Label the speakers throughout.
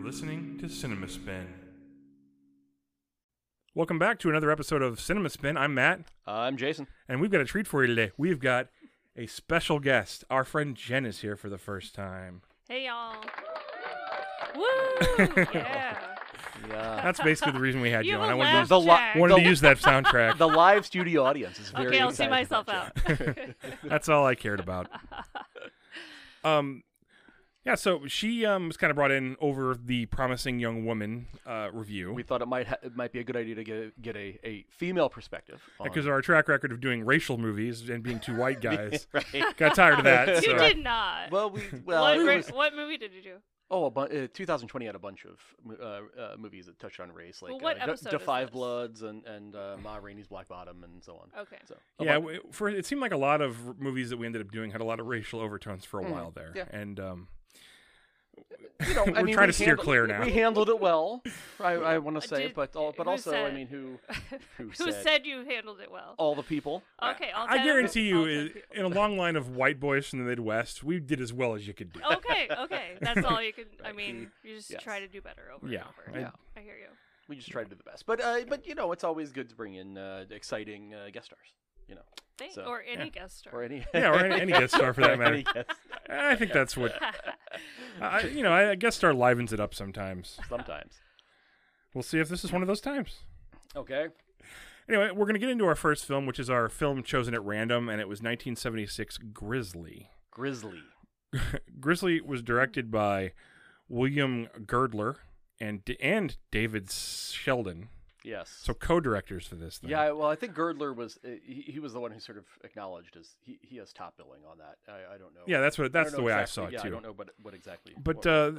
Speaker 1: You're listening to Cinema Spin. Welcome back to another episode of Cinema Spin. I'm Matt,
Speaker 2: I'm Jason.
Speaker 1: and we've got a treat for you today. We've got a special guest. Our friend Jen is here for the first time.
Speaker 3: Hey y'all. Woo! Yeah.
Speaker 2: Yeah.
Speaker 1: That's basically the reason we had you,
Speaker 3: You
Speaker 1: on. I wanted,
Speaker 3: laugh
Speaker 1: to,
Speaker 2: The li-
Speaker 3: track.
Speaker 1: wanted to use that soundtrack.
Speaker 2: the live studio audience is very
Speaker 3: Okay, I'll see myself out.
Speaker 1: That's all I cared about. Um, yeah. So she um was kind of brought in over the promising young woman uh, review
Speaker 2: we thought it might ha- it might be a good idea to get get a, a female perspective. on-
Speaker 1: because our track record of doing racial movies and being two white guys
Speaker 2: right.
Speaker 1: got tired of that.
Speaker 3: You
Speaker 1: so-
Speaker 3: did not.
Speaker 2: Well, we well
Speaker 3: what,
Speaker 2: it
Speaker 3: ra-
Speaker 2: was-
Speaker 3: what movie did you do?
Speaker 2: oh, a bu- uh, 2020 had a bunch of mo- uh, uh, movies that touched on race, like
Speaker 3: Well, what
Speaker 2: uh, Da-
Speaker 3: episode is
Speaker 2: Five
Speaker 3: this?
Speaker 2: Bloods and and uh, Ma Rainey's Black Bottom and so on.
Speaker 3: Okay.
Speaker 2: So a
Speaker 1: Yeah,
Speaker 2: bu-
Speaker 1: w- for it seemed like a lot of r- movies that we ended up doing had a lot of racial overtones for a
Speaker 2: Mhm,
Speaker 1: while there,
Speaker 2: yeah.
Speaker 1: and um,
Speaker 2: you know,
Speaker 1: we're
Speaker 2: mean,
Speaker 1: trying
Speaker 2: we
Speaker 1: to steer
Speaker 2: handled-
Speaker 1: clear now.
Speaker 2: We handled it well. I, I want to say,
Speaker 3: did-
Speaker 2: but al- but
Speaker 3: who
Speaker 2: also, I mean, who who
Speaker 3: Who
Speaker 2: said-
Speaker 3: said you handled it well?
Speaker 2: all the people?
Speaker 3: Okay, all
Speaker 1: I guarantee you,
Speaker 3: all 10
Speaker 1: i-
Speaker 3: people.
Speaker 1: in a long line of white boys from the Midwest, we did as well as you could do.
Speaker 3: Okay, okay, that's all you can. I mean, you just
Speaker 2: yes.
Speaker 3: try to do better over
Speaker 1: Yeah,
Speaker 3: and over.
Speaker 1: I-
Speaker 2: Yeah.
Speaker 3: I hear you.
Speaker 2: We just try to do the best. But uh, but you know, it's always good to bring in uh, exciting uh, guest stars. You know,
Speaker 3: Thank,
Speaker 2: So,
Speaker 3: or any
Speaker 1: yeah.
Speaker 3: guest star.
Speaker 2: or any
Speaker 1: Yeah, or any, any guest star for that matter.
Speaker 2: any guest-
Speaker 1: I think that's what I, you know. I guest star livens it up sometimes.
Speaker 2: sometimes.
Speaker 1: We'll see if this is one of those times.
Speaker 2: Okay.
Speaker 1: Anyway, we're going to get into our first film, which is our film chosen at random, and it was 1976 Grizzly.
Speaker 2: Grizzly.
Speaker 1: Grizzly was directed by William Girdler and and David Sheldon,
Speaker 2: Yes.
Speaker 1: so co-directors for this thing.
Speaker 2: yeah, well, I think Girdler was uh, he, he was the one who sort of acknowledged as he, he has top billing on that. I, I don't know.
Speaker 1: yeah, that's what that's the way
Speaker 2: exactly-
Speaker 1: I saw it
Speaker 2: yeah,
Speaker 1: too.
Speaker 2: I don't know what what exactly.
Speaker 1: But
Speaker 2: what
Speaker 1: uh,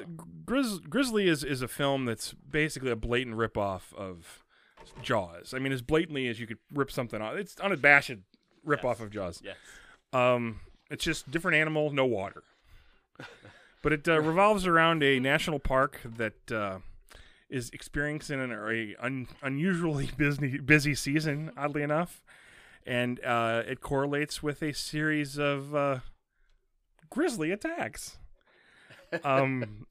Speaker 1: Grizz- Grizzly is is a film that's basically a blatant ripoff of Jaws. I mean, as blatantly as you could rip something off. It's unabashed ripoff
Speaker 2: Yes.
Speaker 1: of Jaws.
Speaker 2: yes.
Speaker 1: Um, it's just different animal, no water. but it uh, revolves around a national park that uh, is experiencing an a un, unusually busy busy season, oddly enough, and uh, it correlates with a series of uh, grizzly attacks. Um,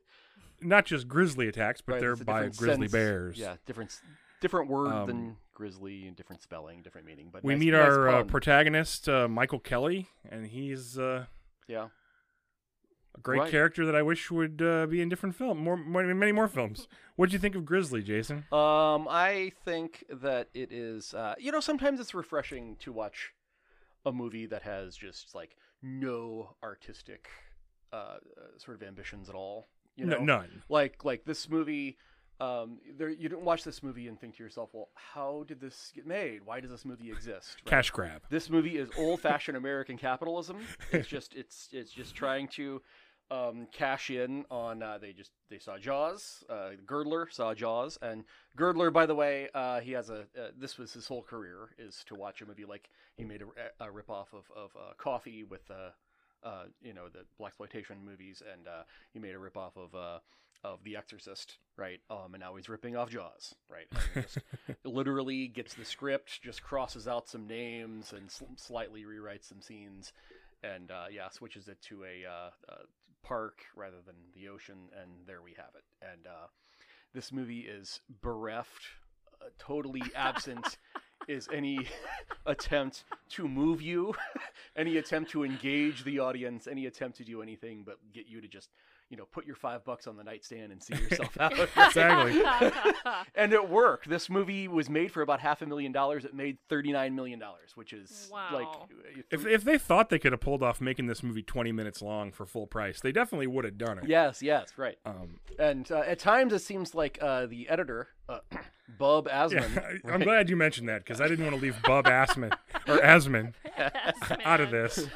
Speaker 1: not just grizzly attacks, but
Speaker 2: Right,
Speaker 1: they're by grizzly
Speaker 2: sense-
Speaker 1: bears.
Speaker 2: Yeah, different different word
Speaker 1: Um,
Speaker 2: than grizzly and different spelling, different meaning. But
Speaker 1: We
Speaker 2: nice-
Speaker 1: meet
Speaker 2: nice
Speaker 1: our uh, protagonist, uh, Michael Kelly, and he's. Uh,
Speaker 2: yeah.
Speaker 1: A great
Speaker 2: Right.
Speaker 1: character that I wish would uh, be in different film, more, more, many more films. What do you think of Grizzly, Jason?
Speaker 2: Um, I think that it is. Uh, you know, sometimes it's refreshing to watch a movie that has just like no artistic uh, uh, sort of ambitions at all. You know,
Speaker 1: No, none.
Speaker 2: like like this movie. Um, there you didn't watch this movie and think to yourself, well, how did this get made? Why does this movie exist? Right?
Speaker 1: Cash grab.
Speaker 2: This movie is old-fashioned American capitalism. It's just it's it's just trying to um, cash in on. Uh, they just they saw Jaws. Uh, Girdler saw Jaws, and Girdler, by the way, uh, he has a. Uh, this was his whole career is to watch a movie like he made a, a ripoff of of uh, Coffy with. Uh, uh, you know the black exploitation movies, and uh, he made a ripoff of uh, of The Exorcist, right? Um, and now he's ripping off Jaws, right? And just literally gets the script, just crosses out some names and sl- slightly rewrites some scenes, and uh, yeah, switches it to a uh, uh, park rather than the ocean, and there we have it. And uh, this movie is bereft, uh, totally absent. Is any attempt to move you, any attempt to engage the audience, any attempt to do anything but get you to just, you know, put your five bucks on the nightstand and see yourself out.
Speaker 1: Exactly.
Speaker 2: and it worked. This movie was made for about half a million dollars. It made thirty-nine million dollars, which is like
Speaker 3: Wow.
Speaker 1: If, if they thought they could have pulled off making this movie 20 minutes long for full price, they definitely would have done it.
Speaker 2: yes, yes, right.
Speaker 1: Um,
Speaker 2: And uh, at times it seems like uh, the editor, uh, Bub
Speaker 1: yeah,
Speaker 2: Asman,
Speaker 1: I'm glad you mentioned that because I didn't want to leave Bub Asman or Asman out of this.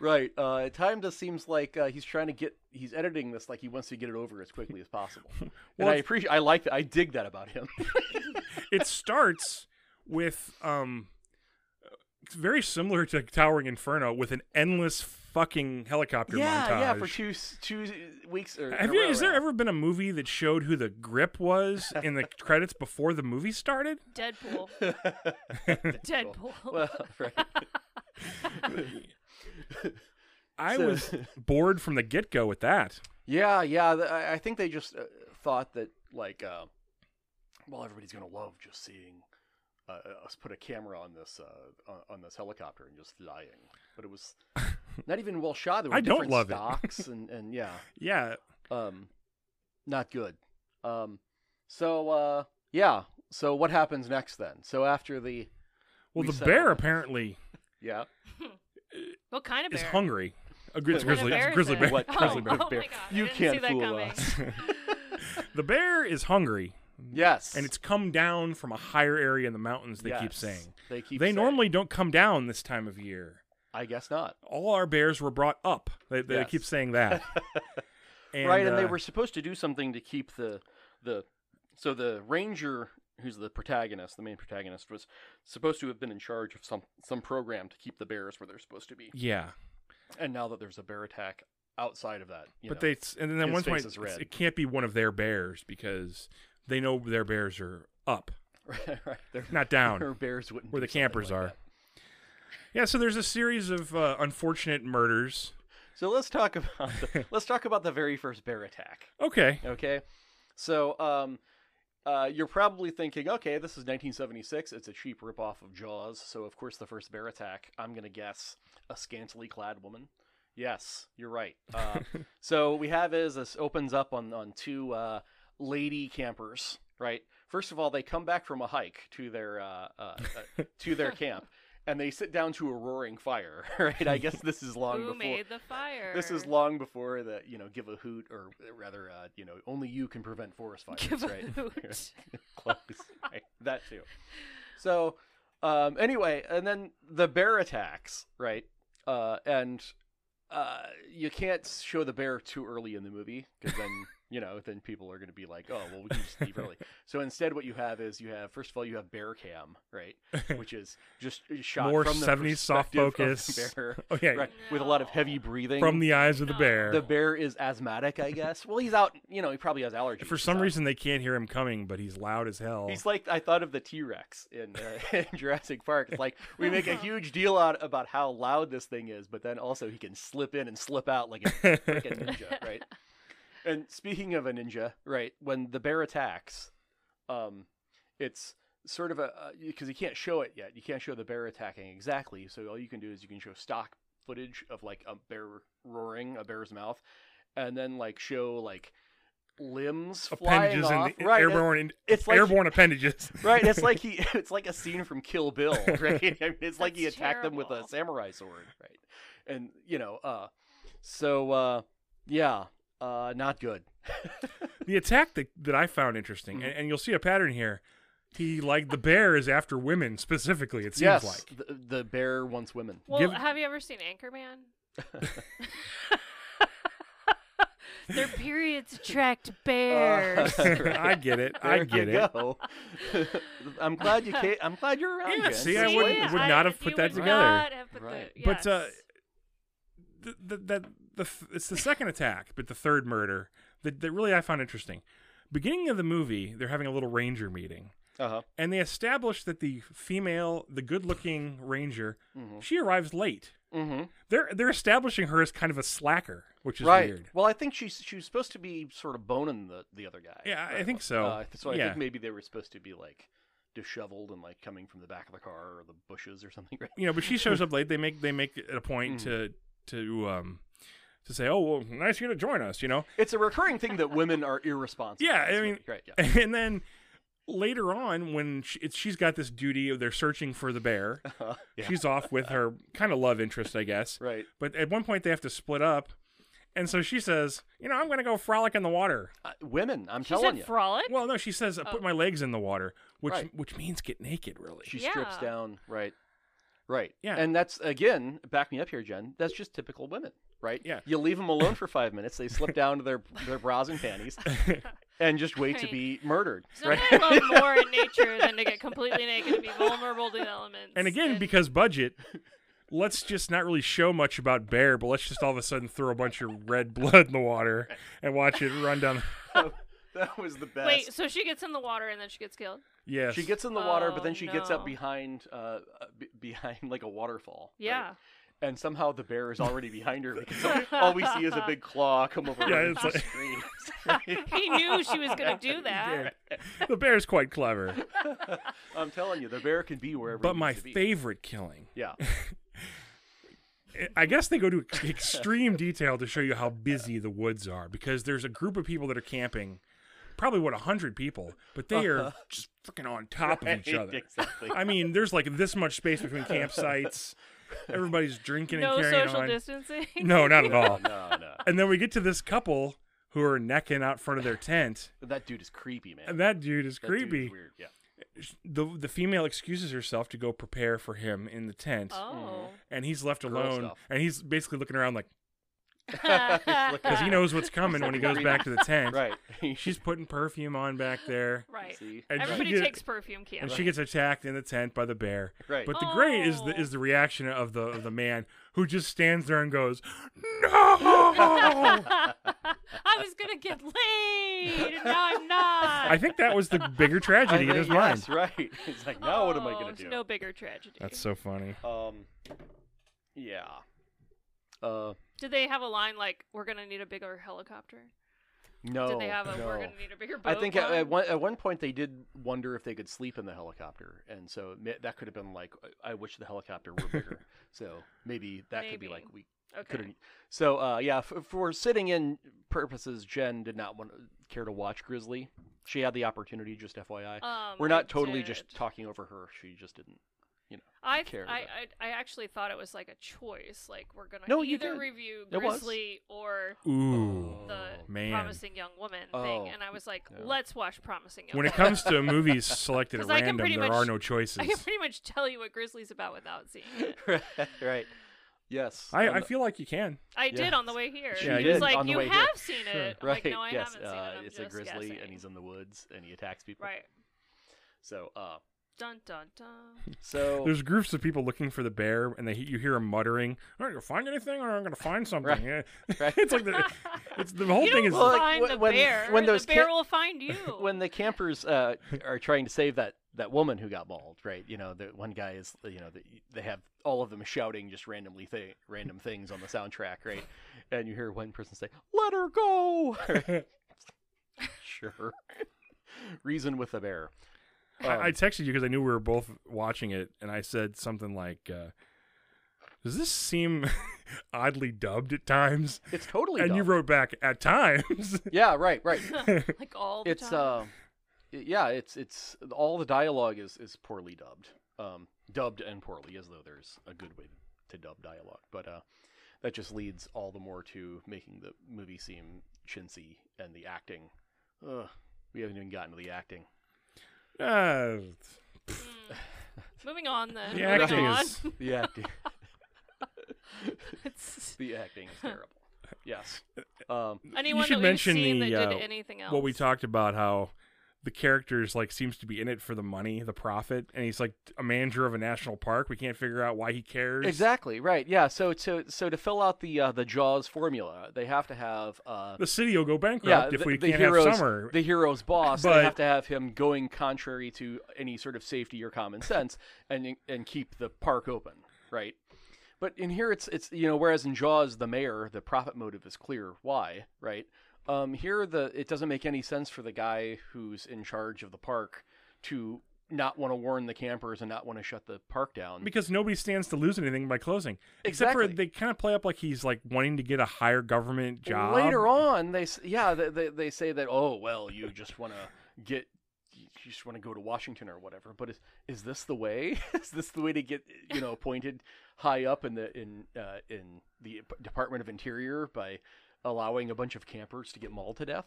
Speaker 2: Right? Uh, at times it seems like uh, he's trying to get, he's editing this like he wants to get it over as quickly as possible. and I appreciate, I like that, I dig that about him.
Speaker 1: It starts with um, very similar to Towering Inferno with an endless fucking helicopter
Speaker 2: yeah,
Speaker 1: montage.
Speaker 2: yeah, for two two weeks. Or in
Speaker 1: Have you?
Speaker 2: row
Speaker 1: Has there ever been a movie that showed who the grip was in the credits before the movie started?
Speaker 3: Deadpool.
Speaker 2: Deadpool.
Speaker 3: Deadpool.
Speaker 2: Well, right.
Speaker 1: I
Speaker 2: So-
Speaker 1: was bored from the get go with that.
Speaker 2: Yeah, yeah. I I think they just uh, thought that like, uh, well, everybody's gonna love just seeing uh, us put a camera on this uh, on, on this helicopter and just flying, but it was not even well shot. There were
Speaker 1: I don't
Speaker 2: different
Speaker 1: love it.
Speaker 2: and and yeah,
Speaker 1: Yeah,
Speaker 2: um, not good. Um, so uh, yeah. So what happens next then? So after the
Speaker 1: well, the
Speaker 2: settle.
Speaker 1: bear apparently
Speaker 2: yeah,
Speaker 3: What kind of bear?
Speaker 1: is hungry. A gri- it's
Speaker 2: What
Speaker 1: grizzly,
Speaker 3: kind
Speaker 1: it's a grizzly
Speaker 3: bear
Speaker 1: bear.
Speaker 2: What
Speaker 3: that?
Speaker 2: grizzly
Speaker 3: oh,
Speaker 2: bear?
Speaker 3: Oh
Speaker 2: Bear.
Speaker 3: my god!
Speaker 2: you can't
Speaker 3: see
Speaker 2: fool
Speaker 3: coming.
Speaker 2: us.
Speaker 1: the bear is hungry,
Speaker 2: yes,
Speaker 1: and it's come down from a higher area in the mountains. They keep saying
Speaker 2: they keep
Speaker 1: they
Speaker 2: saying.
Speaker 1: normally don't come down this time of year.
Speaker 2: I guess not.
Speaker 1: All our bears were brought up. They, they
Speaker 2: Yes.
Speaker 1: keep saying that.
Speaker 2: right, and they
Speaker 1: uh,
Speaker 2: were supposed to do something to keep the the so the ranger who's the protagonist, the main protagonist, was supposed to have been in charge of some some program to keep the bears where they're supposed to be.
Speaker 1: Yeah,
Speaker 2: And now that there's a bear attack outside of that, you
Speaker 1: but
Speaker 2: know,
Speaker 1: they and then at one point
Speaker 2: is
Speaker 1: it's-
Speaker 2: red.
Speaker 1: it can't be one of their bears because they know their bears are up,
Speaker 2: right, right, their,
Speaker 1: not down.
Speaker 2: their bears wouldn't
Speaker 1: where the campers
Speaker 2: like
Speaker 1: are.
Speaker 2: that.
Speaker 1: Yeah, so there's a series of uh, unfortunate murders.
Speaker 2: So let's talk about the, let's talk about the very first bear attack.
Speaker 1: Okay,
Speaker 2: Okay, so um, uh, you're probably thinking, okay, this is 1976. It's a cheap ripoff of Jaws. So of course, the first bear attack, I'm gonna guess a scantily clad woman. Yes, you're right. Uh, so we have is this opens up on on two uh, lady campers. Right. First of all, they come back from a hike to their uh, uh, uh, to their camp, and they sit down to a roaring fire. Right. I guess this is long
Speaker 3: Who
Speaker 2: before.
Speaker 3: made the fire?
Speaker 2: This is long before the you know give a hoot or rather uh, you know only you can prevent forest fires
Speaker 3: Give a hoot.
Speaker 2: close right that too so um anyway and then the bear attacks right uh and uh you can't show the bear too early in the movie because then you know then people are going to be like oh well we can just leave early so instead what you have is you have first of all you have bear cam right which is just shot
Speaker 1: More
Speaker 2: from the
Speaker 1: 70s soft
Speaker 2: perspective of the
Speaker 1: focus.
Speaker 2: bear,
Speaker 1: okay,
Speaker 2: right with a lot of heavy breathing
Speaker 1: from the eyes of the bear.
Speaker 2: the bear is asthmatic, I guess. Well, he's out. You know, he probably has allergies.
Speaker 1: For some reason, they can't hear him coming, but he's loud as hell.
Speaker 2: he's like I thought of the T Rex in, uh, in Jurassic Park. It's like we make a huge deal out about how loud this thing is, but then also he can slip in and slip out like a freaking ninja, right? And speaking of a ninja, right? When the bear attacks, um, it's sort of a because you can't show it yet. You can't show the bear attacking exactly. So all you can do is you can show stock footage of like a bear roaring, a bear's mouth, and then like show like limbs flying
Speaker 1: appendages
Speaker 2: off.
Speaker 1: and
Speaker 2: right,
Speaker 1: airborne, and
Speaker 2: it's like-
Speaker 1: airborne appendages.
Speaker 2: right. It's like he. It's like a scene from Kill Bill, right? I mean, it's like he
Speaker 3: That's
Speaker 2: attacked them with a samurai sword, right? And you know, uh, so uh, yeah, uh, not good.
Speaker 1: the attack that, that I found interesting,
Speaker 2: Mm-hmm.
Speaker 1: and, and you'll see a pattern here. He like the bear is after women specifically. It seems
Speaker 2: yes,
Speaker 1: like
Speaker 2: the, the bear wants women.
Speaker 3: Well,
Speaker 1: Give-
Speaker 3: have you ever seen Anchorman? Their periods attract bears.
Speaker 1: I get it. I
Speaker 2: There
Speaker 1: get it.
Speaker 2: go. I'm glad you came. I'm glad you're around.
Speaker 1: Yeah,
Speaker 2: Jen.
Speaker 1: see, I
Speaker 2: This is
Speaker 1: wouldn't- would
Speaker 3: I-
Speaker 1: not have put that
Speaker 3: would
Speaker 1: together.
Speaker 3: put
Speaker 2: Right.
Speaker 3: the-
Speaker 1: But uh,
Speaker 3: yes.
Speaker 1: the, the, the, f- it's the second attack, but the third murder that, that really I found interesting. Beginning of the movie, they're having a little ranger meeting,
Speaker 2: Uh-huh.
Speaker 1: and they establish that the female, the good-looking ranger,
Speaker 2: Mhm.
Speaker 1: she arrives late.
Speaker 2: Mm-hmm.
Speaker 1: They're they're establishing her as kind of a slacker, which is
Speaker 2: Right.
Speaker 1: weird.
Speaker 2: Well, I think she's she was supposed to be sort of boning the the other guy.
Speaker 1: Yeah, I
Speaker 2: right?
Speaker 1: think so.
Speaker 2: Uh, so I
Speaker 1: Yeah.
Speaker 2: think maybe they were supposed to be like disheveled and like coming from the back of the car or the bushes or something. Right?
Speaker 1: You know, but she shows up late. They make they make it a point
Speaker 2: Mhm.
Speaker 1: to to um to say, "Oh, well, nice of you to join us," you know.
Speaker 2: It's a recurring thing that women are irresponsible.
Speaker 1: Yeah, I mean-
Speaker 2: movie. right. Yeah.
Speaker 1: And then later on, when she, it's, she's got this duty of they're searching for the bear,
Speaker 2: Uh, yeah.
Speaker 1: she's off with her kind of love interest, I guess.
Speaker 2: Right.
Speaker 1: But at one point, they have to split up, and so she says, "You know, I'm going to go frolic in the water."
Speaker 2: Uh, women, I'm
Speaker 3: she
Speaker 2: telling
Speaker 3: said
Speaker 2: you.
Speaker 3: frolic.
Speaker 1: Well, no, she says, "I
Speaker 3: Oh.
Speaker 1: put my legs in the water," which
Speaker 2: Right.
Speaker 1: which means get naked, really.
Speaker 2: She strips down. Right. Right.
Speaker 1: Yeah.
Speaker 2: And that's again, back me up here, Jen. That's just typical women, right?
Speaker 1: Yeah.
Speaker 2: You leave them alone for five minutes. They slip down to their their bras and panties, and just wait to be murdered.
Speaker 3: Something
Speaker 2: Right.
Speaker 3: I love more in nature than to get completely naked and be vulnerable to the elements.
Speaker 1: And again, because budget, let's just not really show much about bear, but let's just all of a sudden throw a bunch of red blood in the water and watch it run down.
Speaker 2: that was the best.
Speaker 3: wait, so she gets in the water and then she gets killed.
Speaker 1: Yes,
Speaker 2: She gets in the water, but
Speaker 3: Oh,
Speaker 2: then she gets up behind, uh, uh, b- behind like a waterfall. right?
Speaker 3: Yeah.
Speaker 2: and somehow the bear is already behind her because all- all we see is a big claw come over
Speaker 1: Yeah,
Speaker 2: her
Speaker 1: it's
Speaker 2: she
Speaker 1: like-
Speaker 2: screams.
Speaker 3: he knew she was gonna do that.
Speaker 1: the bear's quite clever.
Speaker 2: I'm telling you, the bear can be wherever.
Speaker 1: But
Speaker 2: it
Speaker 1: my
Speaker 2: to be.
Speaker 1: favorite killing,
Speaker 2: yeah,
Speaker 1: I guess they go to extreme detail to show you how busy the woods are because there's a group of people that are camping, probably what a hundred people, but they are uh-huh. just freaking on top of each other.
Speaker 2: exactly.
Speaker 1: I mean, there's like this much space between campsites. Everybody's drinking
Speaker 3: No
Speaker 1: and carrying
Speaker 3: social
Speaker 1: on.
Speaker 3: distancing.
Speaker 1: No, not at all.
Speaker 2: no, no,
Speaker 1: And then we get to this couple who are necking out front of their tent,
Speaker 2: that dude is creepy, man.
Speaker 1: and that dude is
Speaker 2: That dude is
Speaker 1: creepy.
Speaker 2: weird. Yeah.
Speaker 1: the The female excuses herself to go prepare for him in the tent,
Speaker 3: Oh. Mm-hmm.
Speaker 1: and he's left
Speaker 2: Girl
Speaker 1: alone.
Speaker 2: stuff.
Speaker 1: And he's basically looking around like
Speaker 2: Look
Speaker 1: because he knows what's coming when he goes back to the tent.
Speaker 2: Right.
Speaker 1: She's putting perfume on back there,
Speaker 3: right.
Speaker 2: See?
Speaker 1: and she
Speaker 3: Everybody
Speaker 1: get-
Speaker 3: takes perfume
Speaker 1: and
Speaker 3: camping.
Speaker 1: she gets attacked in the tent by the bear.
Speaker 2: Right.
Speaker 1: But the great is the
Speaker 3: Oh.
Speaker 1: is the reaction of the of the man who just stands there and goes, "No!"
Speaker 3: I was gonna get laid, and now I'm not.
Speaker 1: I think that was the bigger
Speaker 2: I
Speaker 1: tragedy in
Speaker 2: think-
Speaker 1: his mind.
Speaker 2: yes, right. He's like, now what am I
Speaker 3: Oh,
Speaker 2: gonna
Speaker 3: there's
Speaker 2: do?
Speaker 3: No bigger tragedy.
Speaker 1: That's so funny.
Speaker 2: Um. Yeah. Uh.
Speaker 3: Did they have a line like, "We're gonna need a bigger helicopter"?
Speaker 2: No.
Speaker 3: Did they have a,
Speaker 2: no.
Speaker 3: "We're gonna need a bigger boat"?
Speaker 2: I think at, at, one, at one point they did wonder if they could sleep in the helicopter, and so that could have been like, I wish the helicopter were bigger. so maybe that could be like we
Speaker 3: okay.
Speaker 2: could. So uh, yeah, f- for sitting in purposes, Jen did not want care to watch Grizzly. She had the opportunity, just FYI.
Speaker 3: Um,
Speaker 2: We're
Speaker 3: I
Speaker 2: not totally just talking over her. She just didn't.
Speaker 3: I,
Speaker 2: care
Speaker 3: I,
Speaker 2: about
Speaker 3: I I actually thought it was like a choice. Like we're gonna
Speaker 2: No, you
Speaker 3: either
Speaker 2: did.
Speaker 3: review
Speaker 2: It was.
Speaker 3: Grizzly or
Speaker 1: Ooh,
Speaker 3: the
Speaker 1: man.
Speaker 3: Promising Young Woman
Speaker 2: Oh,
Speaker 3: thing, and I was like,
Speaker 2: yeah.
Speaker 3: let's watch Promising Young Woman.
Speaker 1: when it
Speaker 3: Woman.
Speaker 1: comes to movies selected at
Speaker 3: 'Cause I can
Speaker 1: random,
Speaker 3: pretty
Speaker 1: there
Speaker 3: much-
Speaker 1: are no choices.
Speaker 3: I can pretty much tell you what Grizzly's about without seeing it.
Speaker 2: right. Yes.
Speaker 1: I, I feel like you can.
Speaker 3: I
Speaker 2: Yeah.
Speaker 3: did on the way here.
Speaker 2: She
Speaker 1: Yeah,
Speaker 3: he
Speaker 1: you
Speaker 3: was
Speaker 1: did
Speaker 3: like,
Speaker 2: on the
Speaker 3: "You
Speaker 2: way here."
Speaker 3: have seen
Speaker 1: Sure.
Speaker 3: it." I'm
Speaker 2: right.
Speaker 3: like, no, I
Speaker 2: yes.
Speaker 3: haven't seen
Speaker 2: uh,
Speaker 3: it. I'm
Speaker 2: it's a
Speaker 3: just
Speaker 2: grizzly,
Speaker 3: guessing.
Speaker 2: and he's in the woods, and he attacks people.
Speaker 3: right.
Speaker 2: So, uh,
Speaker 3: Dun dun dun.
Speaker 2: so
Speaker 1: There's groups of people looking for the bear, and they you hear them muttering, "I'm not gonna find anything, or I'm gonna find something."
Speaker 2: Right. Right.
Speaker 1: it's like the, it's the whole
Speaker 3: you
Speaker 1: thing
Speaker 3: don't
Speaker 1: is
Speaker 2: Well, like,
Speaker 3: the
Speaker 2: when-
Speaker 3: bear.
Speaker 2: when those
Speaker 3: the bear
Speaker 2: ca-
Speaker 3: will find you.
Speaker 2: when the campers uh, are trying to save that that woman who got mauled, right? You know, the one guy is, you know, the, they have all of them shouting just randomly th- random things on the soundtrack, right? And you hear one person say, "Let her go." sure. Reason with the bear.
Speaker 1: I, I
Speaker 2: Um,
Speaker 1: texted you because I knew we were both watching it, and I said something like, uh, "Does this seem oddly dubbed at times?"
Speaker 2: it's totally.
Speaker 1: and you wrote back, "At times."
Speaker 2: Yeah, right, right.
Speaker 3: like all the
Speaker 2: it's
Speaker 3: time.
Speaker 2: uh, yeah, it's it's all the dialogue is is poorly dubbed, um, dubbed and poorly, as though there's a good way to dub dialogue. But uh, that just leads all the more to making the movie seem chintzy and the acting. Ugh, we haven't even gotten to the acting.
Speaker 1: Uh.
Speaker 3: Moving on then.
Speaker 1: the
Speaker 3: Moving
Speaker 1: acting
Speaker 3: on.
Speaker 1: is
Speaker 2: The acting,
Speaker 3: It's-
Speaker 2: the acting is terrible. Yes. Um,
Speaker 3: anyone
Speaker 1: should
Speaker 3: that we've
Speaker 1: mention
Speaker 3: seen
Speaker 1: the,
Speaker 3: that
Speaker 1: uh,
Speaker 3: did anything else.
Speaker 1: what we talked about how the characters like seems to be in it for the money, the profit, and he's like a manager of a national park. We can't figure out why he cares.
Speaker 2: exactly right. Yeah. So so so to fill out the uh, the Jaws formula, they have to have uh,
Speaker 1: The city will go bankrupt if
Speaker 2: the,
Speaker 1: we
Speaker 2: the
Speaker 1: can't
Speaker 2: hero's,
Speaker 1: have summer.
Speaker 2: The hero's boss,
Speaker 1: But-
Speaker 2: they have to have him going contrary to any sort of safety or common sense, and and keep the park open, right? But in here, it's it's you know, whereas in Jaws, the mayor, the profit motive is clear. Why, right? Um, here, the it doesn't make any sense for the guy who's in charge of the park to not want to warn the campers and not want to shut the park down.
Speaker 1: because nobody stands to lose anything by closing.
Speaker 2: Exactly.
Speaker 1: Except for they kind of play up like he's like wanting to get a higher government job.
Speaker 2: Later on, they yeah they, they, they say that oh well you just want to get you just want to go to Washington or whatever. But is is this the way? is this the way to get you know appointed high up in the in uh, in the Department of Interior by allowing a bunch of campers to get mauled to death?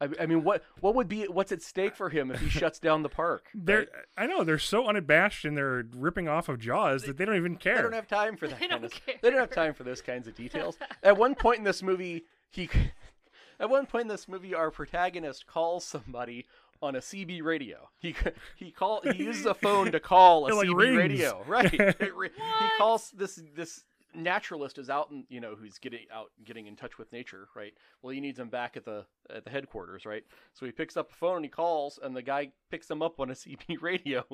Speaker 2: I, I mean, what what would be what's at stake for him if he shuts down the park?
Speaker 1: They're,
Speaker 2: right?
Speaker 1: I know they're so unabashed and they're ripping off of Jaws that they don't even care.
Speaker 2: They don't have time for that
Speaker 3: They
Speaker 2: kind
Speaker 3: don't
Speaker 2: of.
Speaker 3: care.
Speaker 2: They don't have time for those kinds of details. At one point in this movie, he, at one point in this movie, our protagonist calls somebody on a CB radio. He he call he uses a phone to call a
Speaker 1: It, like,
Speaker 2: CB
Speaker 1: rings.
Speaker 2: radio. Right. It he calls this this naturalist is out and you know who's getting out getting in touch with nature right well he needs him back at the at the headquarters right so he picks up a phone and he calls and the guy picks him up on a cb radio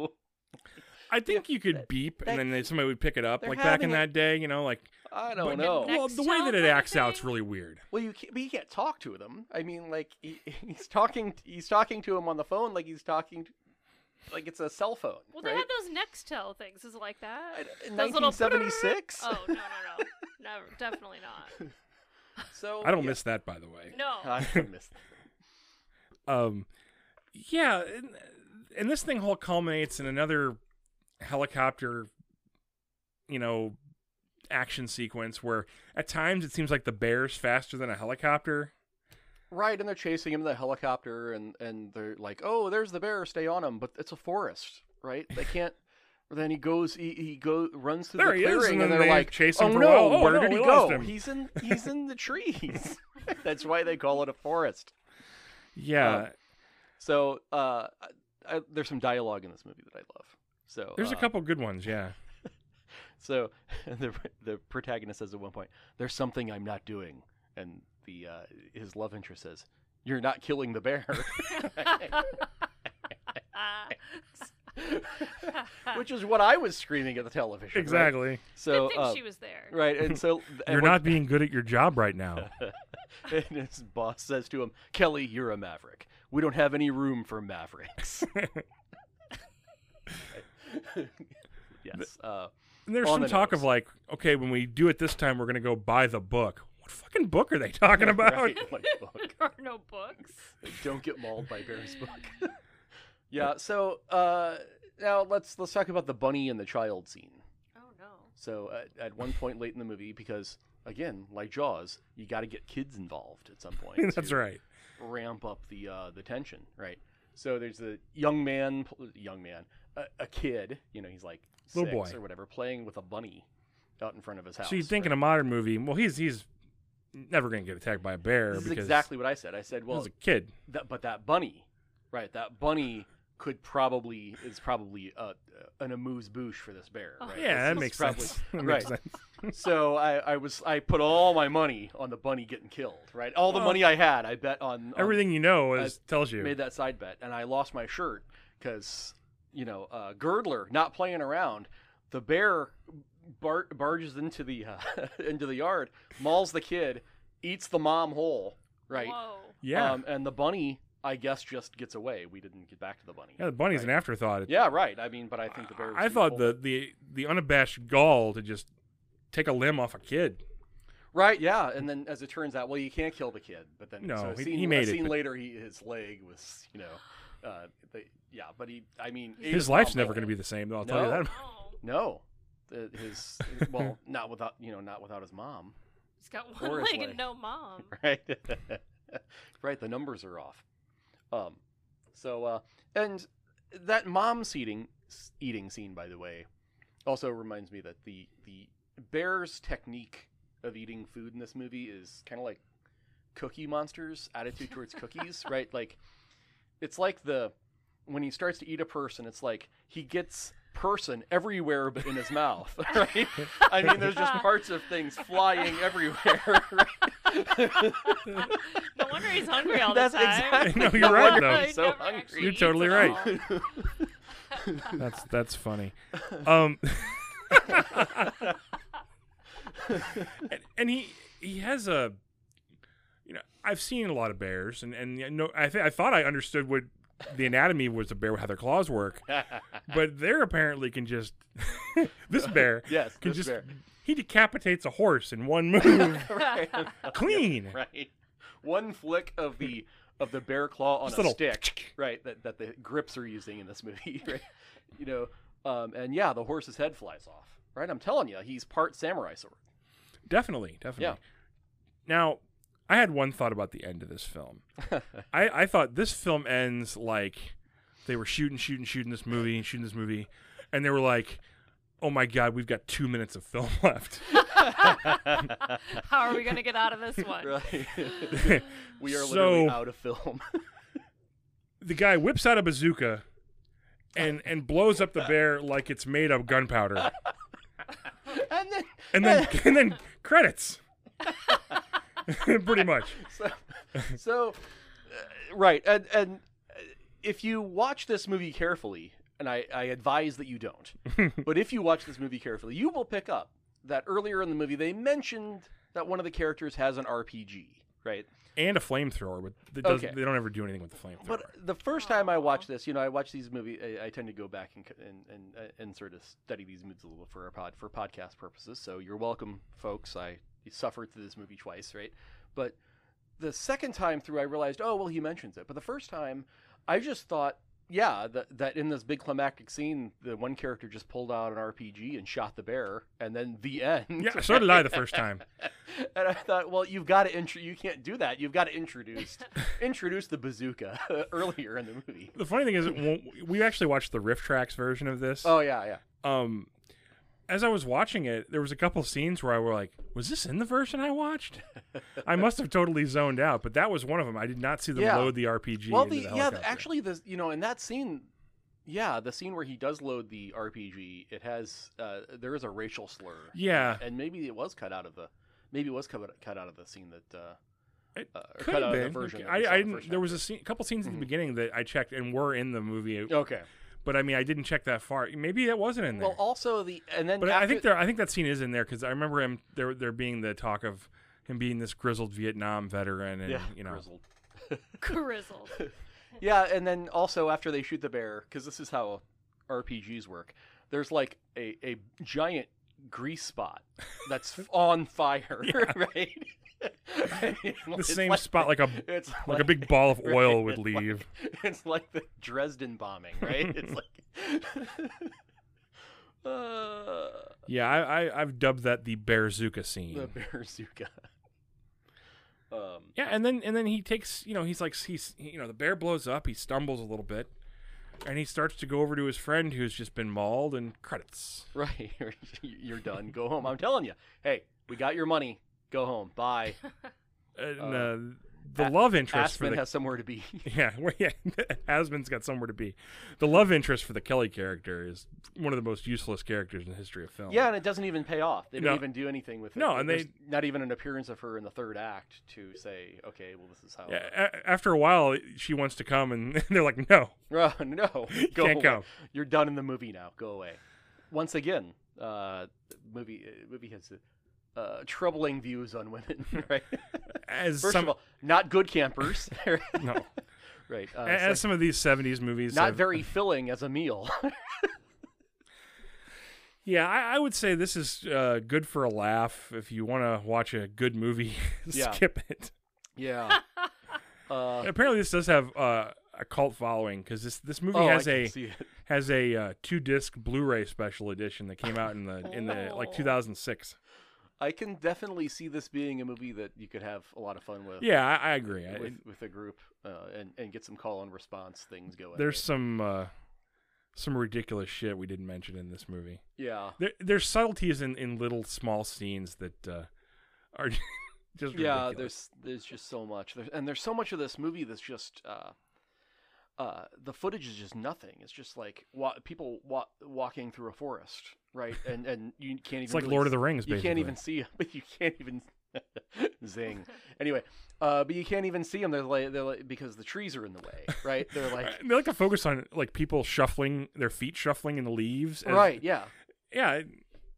Speaker 1: I think you could beep
Speaker 2: that-
Speaker 1: and then they- somebody would pick it up, like back in that day, you know, like.
Speaker 2: I don't
Speaker 1: but-
Speaker 2: know.
Speaker 1: Well, the way that it
Speaker 3: kind of
Speaker 1: acts out's
Speaker 3: thing?
Speaker 1: really weird.
Speaker 2: Well, you can't, but you can't talk to them. I mean, like he, he's talking, he's talking to him on the phone, like he's talking, to, like it's a cell phone.
Speaker 3: Well, they
Speaker 2: right?
Speaker 3: had those Nextel things. Is it like that?
Speaker 2: I- in
Speaker 3: Those
Speaker 2: 1976.
Speaker 3: Oh no no no, never, definitely not.
Speaker 2: So
Speaker 1: I don't
Speaker 2: yeah.
Speaker 1: miss that, by the way.
Speaker 3: No.
Speaker 2: I don't miss.
Speaker 1: Um, yeah, and, and this thing whole culminates in another helicopter, you know, action sequence where at times it seems like the bear's faster than a helicopter.
Speaker 2: Right, and they're chasing him in the helicopter, and and they're like, "Oh, there's the bear, stay on him." But it's a forest, right? They can't. then he goes, he, he go runs through
Speaker 1: There
Speaker 2: the
Speaker 1: he is,
Speaker 2: clearing,
Speaker 1: and
Speaker 2: and, they're
Speaker 1: they
Speaker 2: like,
Speaker 1: chase
Speaker 2: "Oh
Speaker 1: him a
Speaker 2: no.
Speaker 1: Oh,
Speaker 2: where
Speaker 1: no,
Speaker 2: did he go? He's in he's in the trees." That's why they call it a forest.
Speaker 1: Yeah,
Speaker 2: Um, So uh, I, there's some dialogue in this movie that I love. So
Speaker 1: there's a
Speaker 2: uh,
Speaker 1: couple good ones. Yeah,
Speaker 2: So the the protagonist says at one point, "There's something I'm not doing," and the uh, his love interest says, "You're not killing the bear," which is what I was screaming at the television. right?
Speaker 1: exactly.
Speaker 2: So
Speaker 3: Good thing
Speaker 2: uh,
Speaker 3: she was there.
Speaker 2: right, and so and
Speaker 1: You're
Speaker 2: when-
Speaker 1: not being good at your job right now.
Speaker 2: and his boss says to him, "Kelly, you're a maverick. We don't have any room for mavericks." yes. Uh,
Speaker 1: And there's some
Speaker 2: the
Speaker 1: talk of like, okay, when we do it this time, we're gonna go buy the book. What fucking book are they talking about?
Speaker 2: right, like, book.
Speaker 3: there are no books.
Speaker 2: Don't get mauled by Bear's book. yeah. So uh, now let's let's talk about the bunny and the child scene.
Speaker 3: Oh no.
Speaker 2: So at, at one point late in the movie, because again, like Jaws, you got to get kids involved at some point.
Speaker 1: That's right.
Speaker 2: Ramp up the uh, the tension, right? So there's a young man, young man, a, a kid. You know, he's like
Speaker 1: Little
Speaker 2: six
Speaker 1: boy.
Speaker 2: or whatever, playing with a bunny out in front of his house.
Speaker 1: So you'd think in a modern movie, well, he's he's never gonna get attacked by a bear
Speaker 2: this is exactly what I said. I said, well,
Speaker 1: as a kid.
Speaker 2: that, but that bunny, right? That bunny could probably is probably uh, an amuse bouche for this bear. Right?
Speaker 1: Yeah, that makes
Speaker 2: probably-.
Speaker 1: That
Speaker 2: right.
Speaker 1: makes sense.
Speaker 2: so I, I was I put all my money on the bunny getting killed. Right, all the money I had, I bet on, on
Speaker 1: Everything you know is tells you.
Speaker 2: made that side bet, and I lost my shirt because you know uh, Girdler not playing around. The bear bar- barges into the uh, into the yard, mauls the kid, eats the mom whole. Right,
Speaker 3: Whoa.
Speaker 1: yeah,
Speaker 2: um, and the bunny, I guess, just gets away. We didn't get back to the bunny.
Speaker 1: yeah. The bunny's an afterthought. It-
Speaker 2: Yeah, right. I mean, but I think the bear. Was
Speaker 1: I thought
Speaker 2: cold.
Speaker 1: the, the the unabashed gall to just take a limb off a kid.
Speaker 2: Right, yeah, and then as it turns out, well, you can't kill the kid, but then
Speaker 1: No,
Speaker 2: so
Speaker 1: he-
Speaker 2: scene,
Speaker 1: he made
Speaker 2: a
Speaker 1: it,
Speaker 2: scene
Speaker 1: but-
Speaker 2: later, he his leg was, you know, uh, the, yeah, but he, I mean,
Speaker 1: His
Speaker 2: his
Speaker 1: life's never going to be the same, though. I'll tell you that.
Speaker 2: No, the, his well, not without you know, not without his mom,
Speaker 3: he's got
Speaker 2: Or
Speaker 3: one leg
Speaker 2: leg.
Speaker 3: and no mom.
Speaker 2: right? right, the numbers are off. Um, so uh, and that mom eating eating scene, by the way, also reminds me that the the bear's technique of eating food in this movie is kind of like Cookie Monster's attitude towards cookies, right? Like it's like the when he starts to eat a person, it's like he gets person everywhere but in his mouth, right? I mean, there's just parts of things flying everywhere. Right?
Speaker 3: No wonder he's hungry all the
Speaker 2: That's
Speaker 3: time.
Speaker 2: exactly.
Speaker 1: No, you're right,
Speaker 2: why
Speaker 1: though.
Speaker 2: he's so hungry.
Speaker 1: You're totally right. That's that's funny. Um, and, and he he has a, you know, I've seen a lot of bears, and and you know, I th- I thought I understood what the anatomy was a bear with how their claws work, but there apparently can just this bear
Speaker 2: yes,
Speaker 1: can
Speaker 2: this
Speaker 1: just
Speaker 2: bear.
Speaker 1: he decapitates a horse in one move,
Speaker 2: right.
Speaker 1: clean.
Speaker 2: right. One flick of the of the bear claw on
Speaker 1: Just
Speaker 2: a
Speaker 1: little
Speaker 2: stick, right? That that the grips are using in this movie, right? You know, um, and yeah, the horse's head flies off, right? I'm telling you, he's part samurai sword.
Speaker 1: Definitely, definitely.
Speaker 2: Yeah.
Speaker 1: Now, I had one thought about the end of this film. I, I thought this film ends like they were shooting, shooting, shooting this movie and shooting this movie, and they were like, "Oh my god, we've got two minutes of film left."
Speaker 3: How are we gonna get out of this one?
Speaker 2: right. we are
Speaker 1: So-
Speaker 2: literally out of film.
Speaker 1: the guy whips out a bazooka and and blows up the bear like it's made of gunpowder,
Speaker 2: and then
Speaker 1: and then and then credits. Pretty much.
Speaker 2: so, so uh, right and and uh, if you watch this movie carefully and I, I advise that you don't. but if you watch this movie carefully, you will pick up that earlier in the movie they mentioned that one of the characters has an RPG, right?
Speaker 1: and a flamethrower, but
Speaker 2: Okay.
Speaker 1: they don't ever do anything with the flamethrower.
Speaker 2: But the first time I watched this, you know, I watch these movies. I, I tend to go back and, and and uh, and sort of study these movies a little for pod for podcast purposes. So you're welcome, folks. I suffered through this movie twice, right? But the second time through, I realized, oh well, he mentions it. But the first time, I just thought, yeah, that that in this big climactic scene, the one character just pulled out an RPG and shot the bear, and then the end.
Speaker 1: yeah, so did I the first time.
Speaker 2: and I thought, well, you've got to intro. You can't do that. You've got to introduce introduce the bazooka earlier in the movie.
Speaker 1: The funny thing is, we actually watched the RiffTrax version of this.
Speaker 2: Oh yeah, yeah.
Speaker 1: um as I was watching it, there was a couple scenes where I were like, "Was this in the version I watched?" I must have totally zoned out, but that was one of them. I did not see them
Speaker 2: Yeah.
Speaker 1: load the RPG.
Speaker 2: Well, the,
Speaker 1: the
Speaker 2: yeah, the, actually, the you know in that scene, yeah, the scene where he does load the RPG, it has uh, there is a racial slur.
Speaker 1: Yeah.
Speaker 2: and maybe it was cut out of the maybe it was cut cut out of the scene that. Uh,
Speaker 1: It
Speaker 2: uh,
Speaker 1: could have been.
Speaker 2: the version.
Speaker 1: I, I
Speaker 2: the
Speaker 1: didn't. There was a scene, couple scenes at
Speaker 2: Mhm.
Speaker 1: the beginning that I checked and were in the movie,
Speaker 2: okay.
Speaker 1: But I mean, I didn't check that far. Maybe that wasn't in there.
Speaker 2: Well, also the and then
Speaker 1: but I think there, I think that scene is in there because I remember him there, there being the talk of him being this grizzled Vietnam veteran, and
Speaker 2: yeah,
Speaker 1: you know,
Speaker 2: grizzled.
Speaker 3: Grizzled.
Speaker 2: Yeah, and then also after they shoot the bear, because this is how RPGs work. There's like a, a giant grease spot that's on fire, right?
Speaker 1: The same spot like a
Speaker 2: it's
Speaker 1: like a big ball of oil
Speaker 2: right,
Speaker 1: would
Speaker 2: it's like-
Speaker 1: leave.
Speaker 2: it's like the Dresden bombing, right? it's like. uh,
Speaker 1: Yeah, I, I I've dubbed that the Bearzuka scene.
Speaker 2: the Bearzuka. Um,
Speaker 1: Yeah, and then and then he takes you know he's like he's he- you know the bear blows up, he stumbles a little bit, and he starts to go over to his friend who's just been mauled and credits.
Speaker 2: Right. You're done. Go home. I'm telling you. Hey, we got your money. Go home. Bye.
Speaker 1: And
Speaker 2: Uh,
Speaker 1: uh, the
Speaker 2: A-
Speaker 1: love interest for
Speaker 2: Aspen
Speaker 1: the
Speaker 2: has somewhere to be.
Speaker 1: yeah well, yeah Asman's got somewhere to be. The love interest for the Kelly character is one of the most useless characters in the history of film.
Speaker 2: yeah, and it doesn't even pay off. They don't
Speaker 1: No.
Speaker 2: even do anything with it.
Speaker 1: No, and
Speaker 2: There's
Speaker 1: they-
Speaker 2: not even an appearance of her in the third act to say, okay, well, this is how.
Speaker 1: Yeah, a- after a while, she wants to come, and they're like, "No,
Speaker 2: Oh, no, go
Speaker 1: can't
Speaker 2: away.
Speaker 1: come."
Speaker 2: You're done in the movie now. Go away. Once again, uh, movie uh, movie has uh, troubling views on women. Right.
Speaker 1: As
Speaker 2: First
Speaker 1: some
Speaker 2: of all, not good campers.
Speaker 1: no,
Speaker 2: right. Uh,
Speaker 1: as
Speaker 2: second-
Speaker 1: some of these '70s movies,
Speaker 2: not
Speaker 1: have-
Speaker 2: very filling as a meal.
Speaker 1: Yeah, I, I would say this is uh, good for a laugh. If you want to watch a good movie, skip it.
Speaker 2: yeah. Uh,
Speaker 1: Apparently, this does have uh, a cult following because this this movie
Speaker 2: oh,
Speaker 1: has a
Speaker 2: see it.
Speaker 1: has a uh, two disc Blu-ray special edition that came out in the in the like
Speaker 3: Oh.
Speaker 1: 2006.
Speaker 2: I can definitely see this being a movie that you could have a lot of fun with.
Speaker 1: Yeah, I, I agree. I,
Speaker 2: With, with a group uh, and and get some call and response things going.
Speaker 1: there's some uh, some ridiculous shit we didn't mention in this movie.
Speaker 2: yeah.
Speaker 1: There, there's subtleties in, in little small scenes that uh, are just
Speaker 2: yeah
Speaker 1: ridiculous.
Speaker 2: there's there's just so much there's, and there's so much of this movie that's just uh the footage is just nothing it's just like wa- people wa- walking through a forest right and and you can't even
Speaker 1: It's like
Speaker 2: really
Speaker 1: Lord of the Rings.
Speaker 2: you
Speaker 1: Basically.
Speaker 2: can't even see but you can't even zing anyway uh but you can't even see them they're like they're like because the trees are in the way right they're like
Speaker 1: they like to focus on like people shuffling their feet shuffling in the leaves. as-
Speaker 2: right yeah
Speaker 1: Yeah.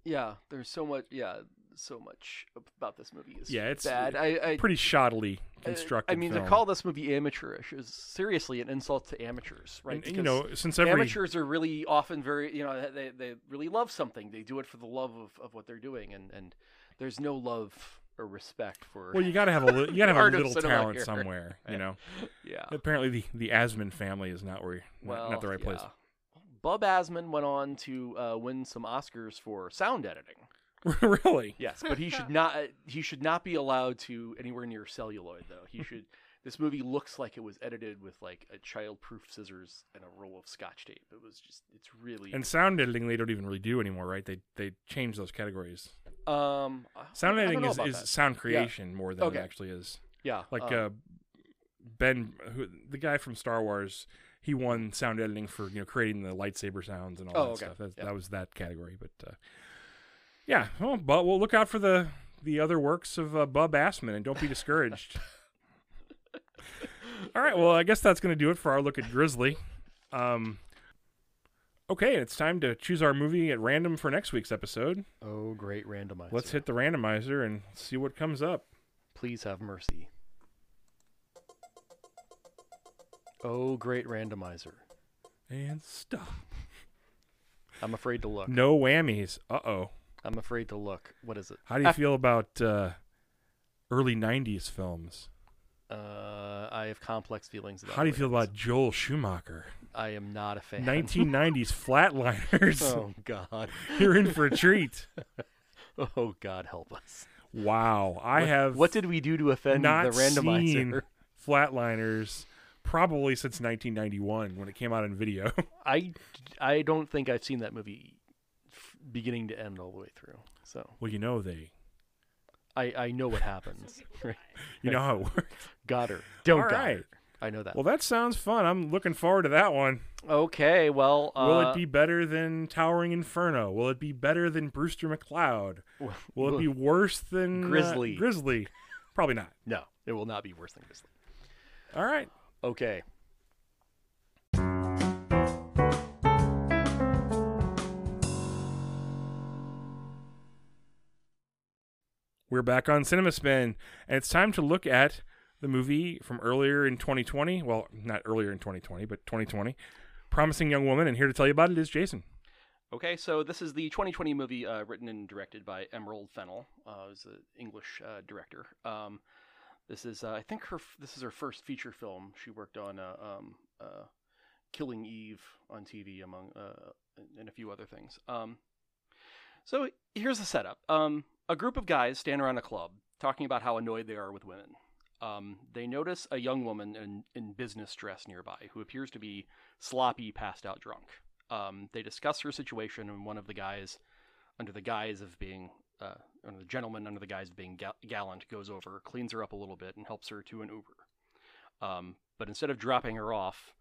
Speaker 2: yeah there's so much yeah so much about this movie is
Speaker 1: Yeah, it's
Speaker 2: bad i i
Speaker 1: Pretty shoddily
Speaker 2: Uh,
Speaker 1: constructed.
Speaker 2: I mean,
Speaker 1: film.
Speaker 2: to call this movie amateurish is seriously an insult to amateurs, right?
Speaker 1: And, you know, since every
Speaker 2: amateurs are really often very, you know, they, they really love something. They do it for the love of, of what they're doing, and, and there's no love or respect for.
Speaker 1: well, you got to have a li- you got to have a little talent
Speaker 2: here.
Speaker 1: somewhere. You know,
Speaker 2: yeah.
Speaker 1: apparently the the Asman family is not where not,
Speaker 2: Well,
Speaker 1: not the right place.
Speaker 2: yeah. Bub Asman went on to uh, win some Oscars for sound editing.
Speaker 1: really?
Speaker 2: Yes, but he should not. uh, He should not be allowed to anywhere near celluloid, though. He should. This movie looks like it was edited with like a child-proof scissors and a roll of scotch tape. It was just. It's really.
Speaker 1: And sound editing they don't even really do anymore, right? They they change those categories.
Speaker 2: um.
Speaker 1: Sound editing is, is
Speaker 2: that.
Speaker 1: sound creation more than
Speaker 2: Okay.
Speaker 1: it actually is.
Speaker 2: Yeah.
Speaker 1: Like
Speaker 2: um,
Speaker 1: uh, Ben, who, the guy from Star Wars, he won sound editing for you know creating the lightsaber sounds and all
Speaker 2: Oh,
Speaker 1: that
Speaker 2: okay.
Speaker 1: stuff. That,
Speaker 2: Yeah.
Speaker 1: that was that category. But uh, yeah, well, but we'll look out for the the other works of uh, Bub Asman and don't be discouraged. all right, well, I guess that's going to do it for our look at Grizzly. Um, Okay, and it's time to choose our movie at random for next week's episode.
Speaker 2: Oh, great randomizer.
Speaker 1: Let's hit the randomizer and see what comes up.
Speaker 2: Please have mercy. Oh, great randomizer.
Speaker 1: And stop.
Speaker 2: I'm afraid to look.
Speaker 1: No whammies. Uh oh.
Speaker 2: I'm afraid to look. What is it?
Speaker 1: How do you
Speaker 2: Ah.
Speaker 1: feel about uh, early '90s films?
Speaker 2: Uh, I have complex feelings about.
Speaker 1: How do you feel
Speaker 2: 90s.
Speaker 1: about Joel Schumacher?
Speaker 2: I am not a fan.
Speaker 1: 1990s Flatliners.
Speaker 2: oh God.
Speaker 1: You're in for a treat.
Speaker 2: Oh God, help us.
Speaker 1: Wow, I
Speaker 2: What-
Speaker 1: have
Speaker 2: What did we do to offend the randomizer?
Speaker 1: seen Flatliners probably since 1991 when it came out in video.
Speaker 2: I, I don't think I've seen that movie beginning to end all the way through. So
Speaker 1: well, you know they,
Speaker 2: I, I know what happens. Right.
Speaker 1: you know how it works.
Speaker 2: Got her. Don't
Speaker 1: All
Speaker 2: got
Speaker 1: right.
Speaker 2: her. I know that.
Speaker 1: Well, that sounds fun. I'm looking forward to that one.
Speaker 2: okay. Well, uh,
Speaker 1: Will it be better than Towering Inferno? Will it be better than Brewster McCloud?
Speaker 2: w-
Speaker 1: Will it be worse than uh,
Speaker 2: Grizzly.
Speaker 1: Grizzly? Probably not.
Speaker 2: No, it will not be worse than Grizzly.
Speaker 1: All right.
Speaker 2: Okay.
Speaker 1: We're back on Cinema Spin, and it's time to look at the movie from earlier in 2020. Well, not earlier in 2020, but 2020. Promising Young Woman, and here to tell you about it is Jason.
Speaker 2: Okay, so this is the 2020 movie uh, written and directed by Emerald Fennell, uh, who's an English uh, director. Um, this is, uh, I think, her this is her first feature film. She worked on uh, um, uh, Killing Eve on TV, among and a few other things. Um, so here's the setup: um, a group of guys stand around a club talking about how annoyed they are with women. Um, they notice a young woman in, in business dress nearby who appears to be sloppy, passed out drunk. Um, they discuss her situation, and one of the guys, under the guise of being, uh, the gentlemen under the guise of being ga- gallant, goes over, cleans her up a little bit, and helps her to an Uber. Um, but instead of dropping her off,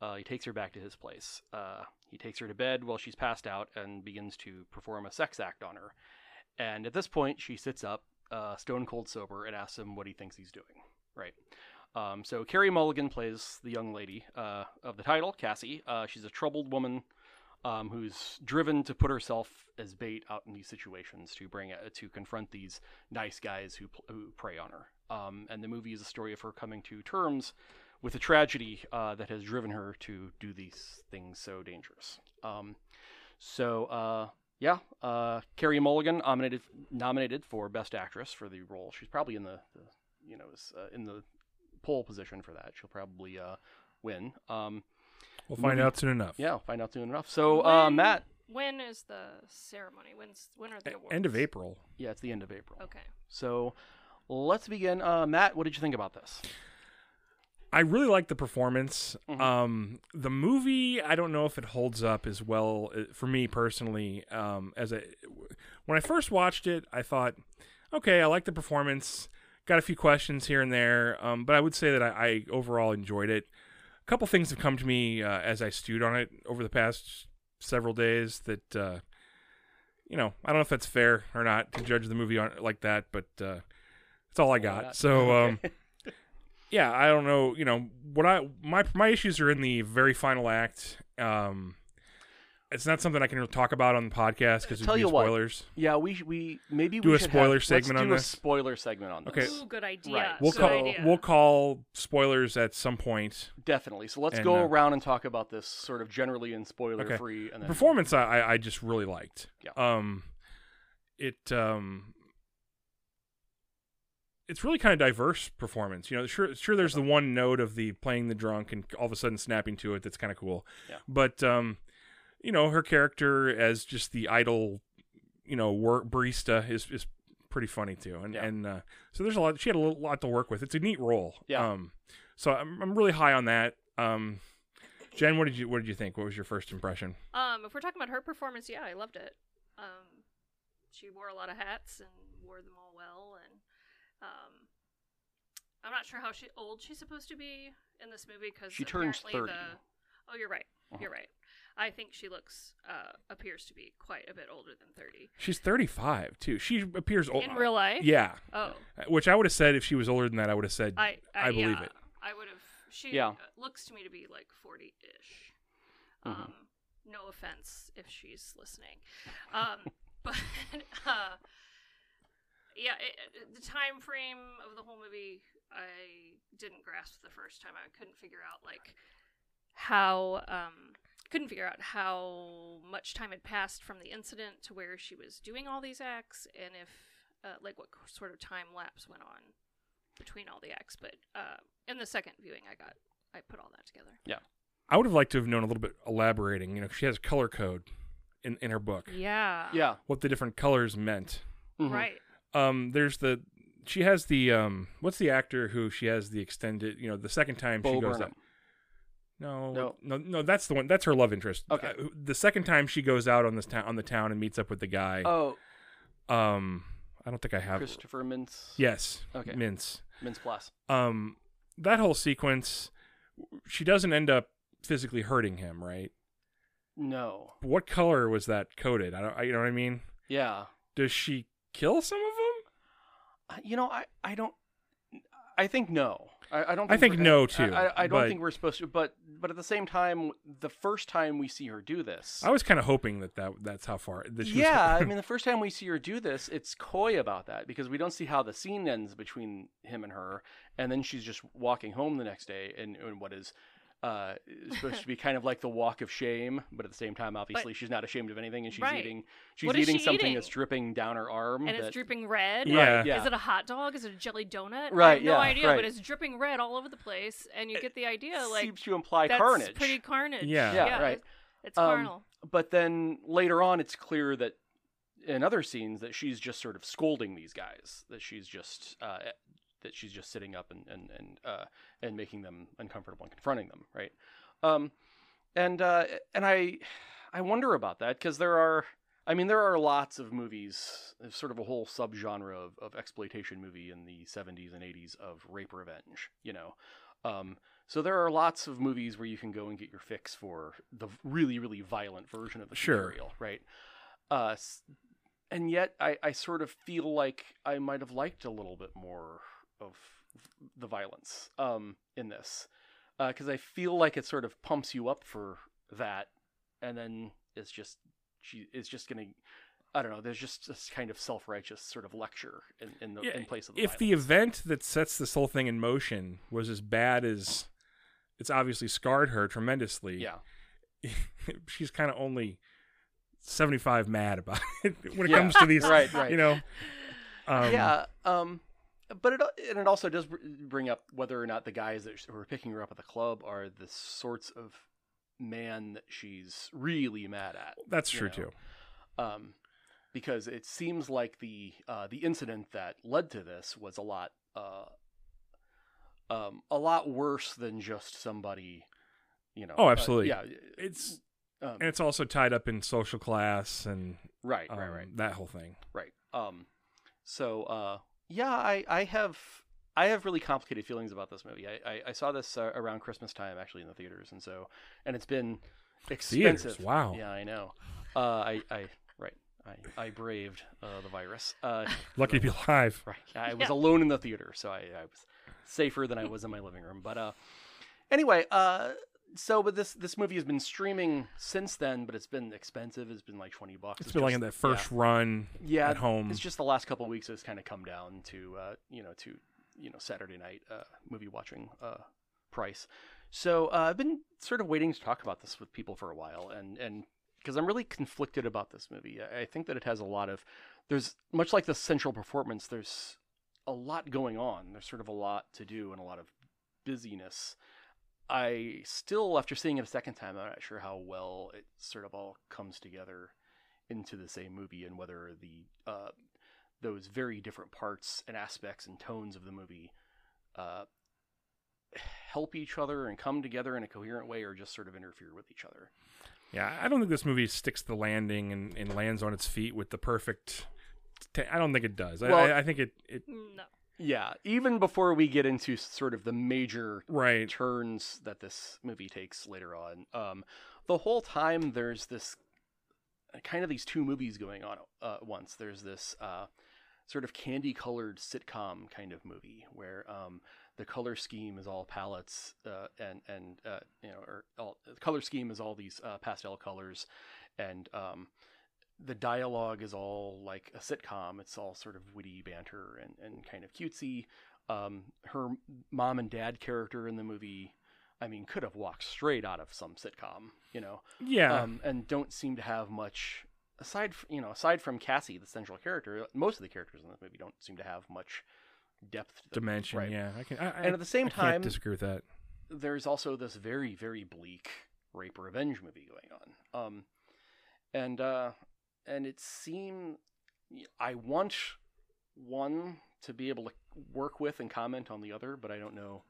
Speaker 2: uh, he takes her back to his place. Uh, he takes her to bed while she's passed out and begins to perform a sex act on her. And at this point, she sits up, uh, stone cold sober, and asks him what he thinks he's doing. Right. Um, so Carey Mulligan plays the young lady uh, of the title, Cassie. Uh, she's a troubled woman um, who's driven to put herself as bait out in these situations to bring uh, to confront these nice guys who who prey on her. Um, and the movie is a story of her coming to terms with a tragedy uh, that has driven her to do these things so dangerous. Um, so uh, yeah, uh, Carey Mulligan nominated nominated for Best Actress for the role. She's probably in the, the you know is, uh, in the pole position for that. She'll probably uh, win. Um,
Speaker 1: We'll find
Speaker 2: Movie-
Speaker 1: out soon enough.
Speaker 2: yeah, find out soon enough. So uh,
Speaker 3: When-
Speaker 2: Matt,
Speaker 3: When is the ceremony? When's when are the awards?
Speaker 1: End of April.
Speaker 2: yeah, it's the end of April.
Speaker 3: Okay.
Speaker 2: So let's begin. Uh, Matt, what did you think about this?
Speaker 1: I really like the performance.
Speaker 2: Mhm.
Speaker 1: Um, the movie, I don't know if it holds up as well uh, for me personally. Um, as a when I first watched it, I thought, okay, I like the performance. Got a few questions here and there, um, but I would say that I, I overall enjoyed it. A couple things have come to me uh, as I stewed on it over the past several days. That uh, you know, I don't know if that's fair or not to judge the movie on like that, but uh, that's all I got. So. Um,
Speaker 2: Okay.
Speaker 1: Yeah, I don't know. You know what I my my issues are in the very final act. Um, it's not something I can talk about on the podcast because
Speaker 2: Tell
Speaker 1: it'd
Speaker 2: you
Speaker 1: be
Speaker 2: what,
Speaker 1: spoilers.
Speaker 2: yeah, we we maybe
Speaker 1: Do
Speaker 2: we
Speaker 1: a
Speaker 2: should
Speaker 1: spoiler
Speaker 2: have,
Speaker 1: segment
Speaker 2: let's
Speaker 1: on
Speaker 2: do
Speaker 1: this?
Speaker 2: a spoiler segment on this.
Speaker 1: Okay.
Speaker 3: Ooh, good idea.
Speaker 2: Right.
Speaker 1: We'll
Speaker 3: good
Speaker 1: call
Speaker 3: idea.
Speaker 1: we'll call spoilers at some point.
Speaker 2: Definitely. So let's
Speaker 1: And,
Speaker 2: go
Speaker 1: uh,
Speaker 2: around and talk about this sort of generally and spoiler free. And then
Speaker 1: Performance, I I, I just really liked.
Speaker 2: Yeah.
Speaker 1: Um, it um. It's really kind of diverse performance. You know, sure, sure. There's the one note of the playing the drunk and all of a sudden snapping to it. That's kind of cool.
Speaker 2: Yeah.
Speaker 1: But um, you know, her character as just the idle, you know, work barista is is pretty funny too. And
Speaker 2: Yeah.
Speaker 1: and uh, so there's a lot. She had a lot to work with. It's a neat role.
Speaker 2: Yeah.
Speaker 1: Um, so I'm I'm really high on that. Um, Jen, what did you what did you think? What was your first impression?
Speaker 3: Um, if we're talking about her performance, yeah, I loved it. Um, she wore a lot of hats and wore them all well, and um, I'm not sure how she old she's supposed to be in this movie because
Speaker 2: She turns 30.
Speaker 3: The, oh, you're right.
Speaker 2: Uh-huh.
Speaker 3: You're right. I think she looks uh, appears to be quite a bit older than 30
Speaker 1: She's 35 too. She appears old.
Speaker 3: in real life.
Speaker 1: Yeah,
Speaker 3: Oh,
Speaker 1: which I would have said if she was older than that. I would have said
Speaker 3: I I,
Speaker 1: I believe
Speaker 3: yeah,
Speaker 1: it.
Speaker 3: I would have. She
Speaker 2: Yeah.
Speaker 3: uh, looks to me to be like 40-ish.
Speaker 2: Mhm.
Speaker 3: Um, No offense if she's listening, um, but uh, yeah, it, it- the time frame of the whole movie I didn't grasp the first time. I couldn't figure out like how um, couldn't figure out how much time had passed from the incident to where she was doing all these acts, and if uh, like what sort of time lapse went on between all the acts. But uh, in the second viewing, I got I put all that together.
Speaker 1: Yeah i would have liked to have known a little bit elaborating. You know, she has color code in in her book.
Speaker 3: Yeah.
Speaker 2: Yeah.
Speaker 1: What the different colors meant.
Speaker 2: Mhm.
Speaker 3: Right.
Speaker 1: Um, there's the she has the um, what's the actor who she has the extended. You know, the second time
Speaker 2: Bo
Speaker 1: she goes
Speaker 2: Burnham.
Speaker 1: out. No,
Speaker 2: No.
Speaker 1: no, no. That's the one. That's her love interest.
Speaker 2: Okay.
Speaker 1: Uh, the second time she goes out on this town on the town and meets up with the guy.
Speaker 2: Oh,
Speaker 1: Um, I don't think I have.
Speaker 2: Christopher Mintz.
Speaker 1: Yes.
Speaker 2: Okay.
Speaker 1: Mince.
Speaker 2: Mintz-Plasse.
Speaker 1: Um, that whole sequence, she doesn't end up physically hurting him, right?
Speaker 2: No.
Speaker 1: What color was that coated? I don't. I, you know what I mean?
Speaker 2: Yeah.
Speaker 1: Does she kill some of
Speaker 2: You know, I, I don't. I think no. I, I don't.
Speaker 1: I think no, too,
Speaker 2: I, I don't
Speaker 1: but-
Speaker 2: think we're supposed to. But but at the same time, the first time we see her do this,
Speaker 1: I was kind of hoping that, that that's how far. That she was-
Speaker 2: yeah, I mean, the first time we see her do this, it's coy about that because we don't see how the scene ends between him and her, and then she's just walking home the next day and what is uh, supposed to be kind of like the walk of shame, but at the same time, obviously, she's not ashamed of anything, and she's
Speaker 3: Right.
Speaker 2: eating she's
Speaker 3: What is
Speaker 2: eating
Speaker 3: she
Speaker 2: something
Speaker 3: eating?
Speaker 2: that's dripping down her arm.
Speaker 3: And it's dripping red.
Speaker 1: Yeah.
Speaker 2: yeah.
Speaker 3: Is it a hot dog? Is it a jelly donut? I
Speaker 2: Right,
Speaker 3: have no
Speaker 2: yeah,
Speaker 3: idea,
Speaker 2: right.
Speaker 3: but it's dripping red all over the place, and you get the idea. Like
Speaker 2: seems to imply
Speaker 3: that's
Speaker 2: carnage.
Speaker 3: pretty carnage.
Speaker 1: Yeah.
Speaker 2: Yeah, right.
Speaker 3: It's, it's
Speaker 2: Um,
Speaker 3: carnal.
Speaker 2: but then later on it's clear that in other scenes that she's just sort of scolding these guys that she's just uh, that she's just sitting up and and and uh, and making them uncomfortable and confronting them right um and uh and i i wonder about that because there are i mean there are lots of movies there's sort of a whole subgenre of, of exploitation movie in the 70s and 80s of rape revenge you know um so there are lots of movies where you can go and get your fix for the really, really violent version of the
Speaker 1: Sure.
Speaker 2: material, right? Uh, and yet, I, I sort of feel like I might have liked a little bit more of the violence um, in this, because I feel like it sort of pumps you up for that, and then it's just she is just gonna. I don't know. There's just this kind of self-righteous sort of lecture in in, the,
Speaker 1: Yeah,
Speaker 2: in place of the
Speaker 1: if the event that sets this whole thing in motion was as bad as it's obviously scarred her tremendously.
Speaker 2: yeah
Speaker 1: she's kind of only 75 mad about it when it
Speaker 2: Yeah.
Speaker 1: comes to these
Speaker 2: right right
Speaker 1: you know um,
Speaker 2: yeah, um, but it and it also does bring up whether or not the guys that who are picking her up at the club are the sorts of man that she's really mad at.
Speaker 1: that's true
Speaker 2: know.
Speaker 1: too
Speaker 2: Um, because it seems like the uh, the incident that led to this was a lot uh, um, a lot worse than just somebody, you know.
Speaker 1: Oh,
Speaker 2: uh,
Speaker 1: absolutely.
Speaker 2: yeah,
Speaker 1: it's
Speaker 2: um,
Speaker 1: and it's also tied up in social class and
Speaker 2: right,
Speaker 1: um,
Speaker 2: right, right.
Speaker 1: that whole thing
Speaker 2: Right. Um so uh yeah, I I have I have really complicated feelings about this movie. I I, I saw this uh, around Christmas time actually in the theaters and so and it's been expensive.
Speaker 1: Theaters, wow.
Speaker 2: Yeah, I know. Uh I I right. I I braved uh, the virus. Uh
Speaker 1: lucky to be alive
Speaker 2: right. I was
Speaker 3: Yeah.
Speaker 2: alone in the theater, so I I was safer than I was in my living room. But uh anyway, uh so but this this movie has been streaming since then, but it's been expensive. It's been like 20 bucks.
Speaker 1: it's been like in
Speaker 2: just-
Speaker 1: that
Speaker 2: yeah
Speaker 1: first run
Speaker 2: yeah,
Speaker 1: at home
Speaker 2: It's just the last couple of weeks it's kind of come down to uh, you know to you know Saturday night uh, movie watching uh, price. So uh, I've been sort of waiting to talk about this with people for a while, and and because I'm really conflicted about this movie. I, I think that it has a lot of there's much like the central performance. There's a lot going on. There's sort of a lot to do and a lot of busyness. I still, after seeing it a second time, I'm not sure how well it sort of all comes together into the same movie and whether the uh, those very different parts and aspects and tones of the movie uh, help each other and come together in a coherent way or just sort of interfere with each other.
Speaker 1: yeah i don't think this movie sticks the landing and, and lands on its feet with the perfect t- i don't think it does I-
Speaker 2: Well-
Speaker 1: I, I think it, it
Speaker 3: No.
Speaker 2: Yeah, even before we get into sort of the major
Speaker 1: right
Speaker 2: turns that this movie takes later on. Um, the whole time there's this kind of these two movies going on uh, at once. There's this uh, sort of candy colored sitcom kind of movie where um, the color scheme is all palettes uh, and and uh, you know or all, the color scheme is all these uh, pastel colors and um, the dialogue is all like a sitcom it's all sort of witty banter and, and kind of cutesy um, her mom and dad character in the movie i mean could have walked straight out of some sitcom you know
Speaker 1: Yeah.
Speaker 2: um, and don't seem to have much aside f- you know aside from Cassie the central character most of the characters in this movie don't seem to have much depth to them.
Speaker 1: Dimension.
Speaker 2: right.
Speaker 1: Yeah. I can. I,
Speaker 2: and at the same
Speaker 1: I
Speaker 2: time
Speaker 1: disagree with that.
Speaker 2: there's also this very very bleak rape revenge movie going on um and uh and it seemed I want one to be able to work with and comment on the other but I don't know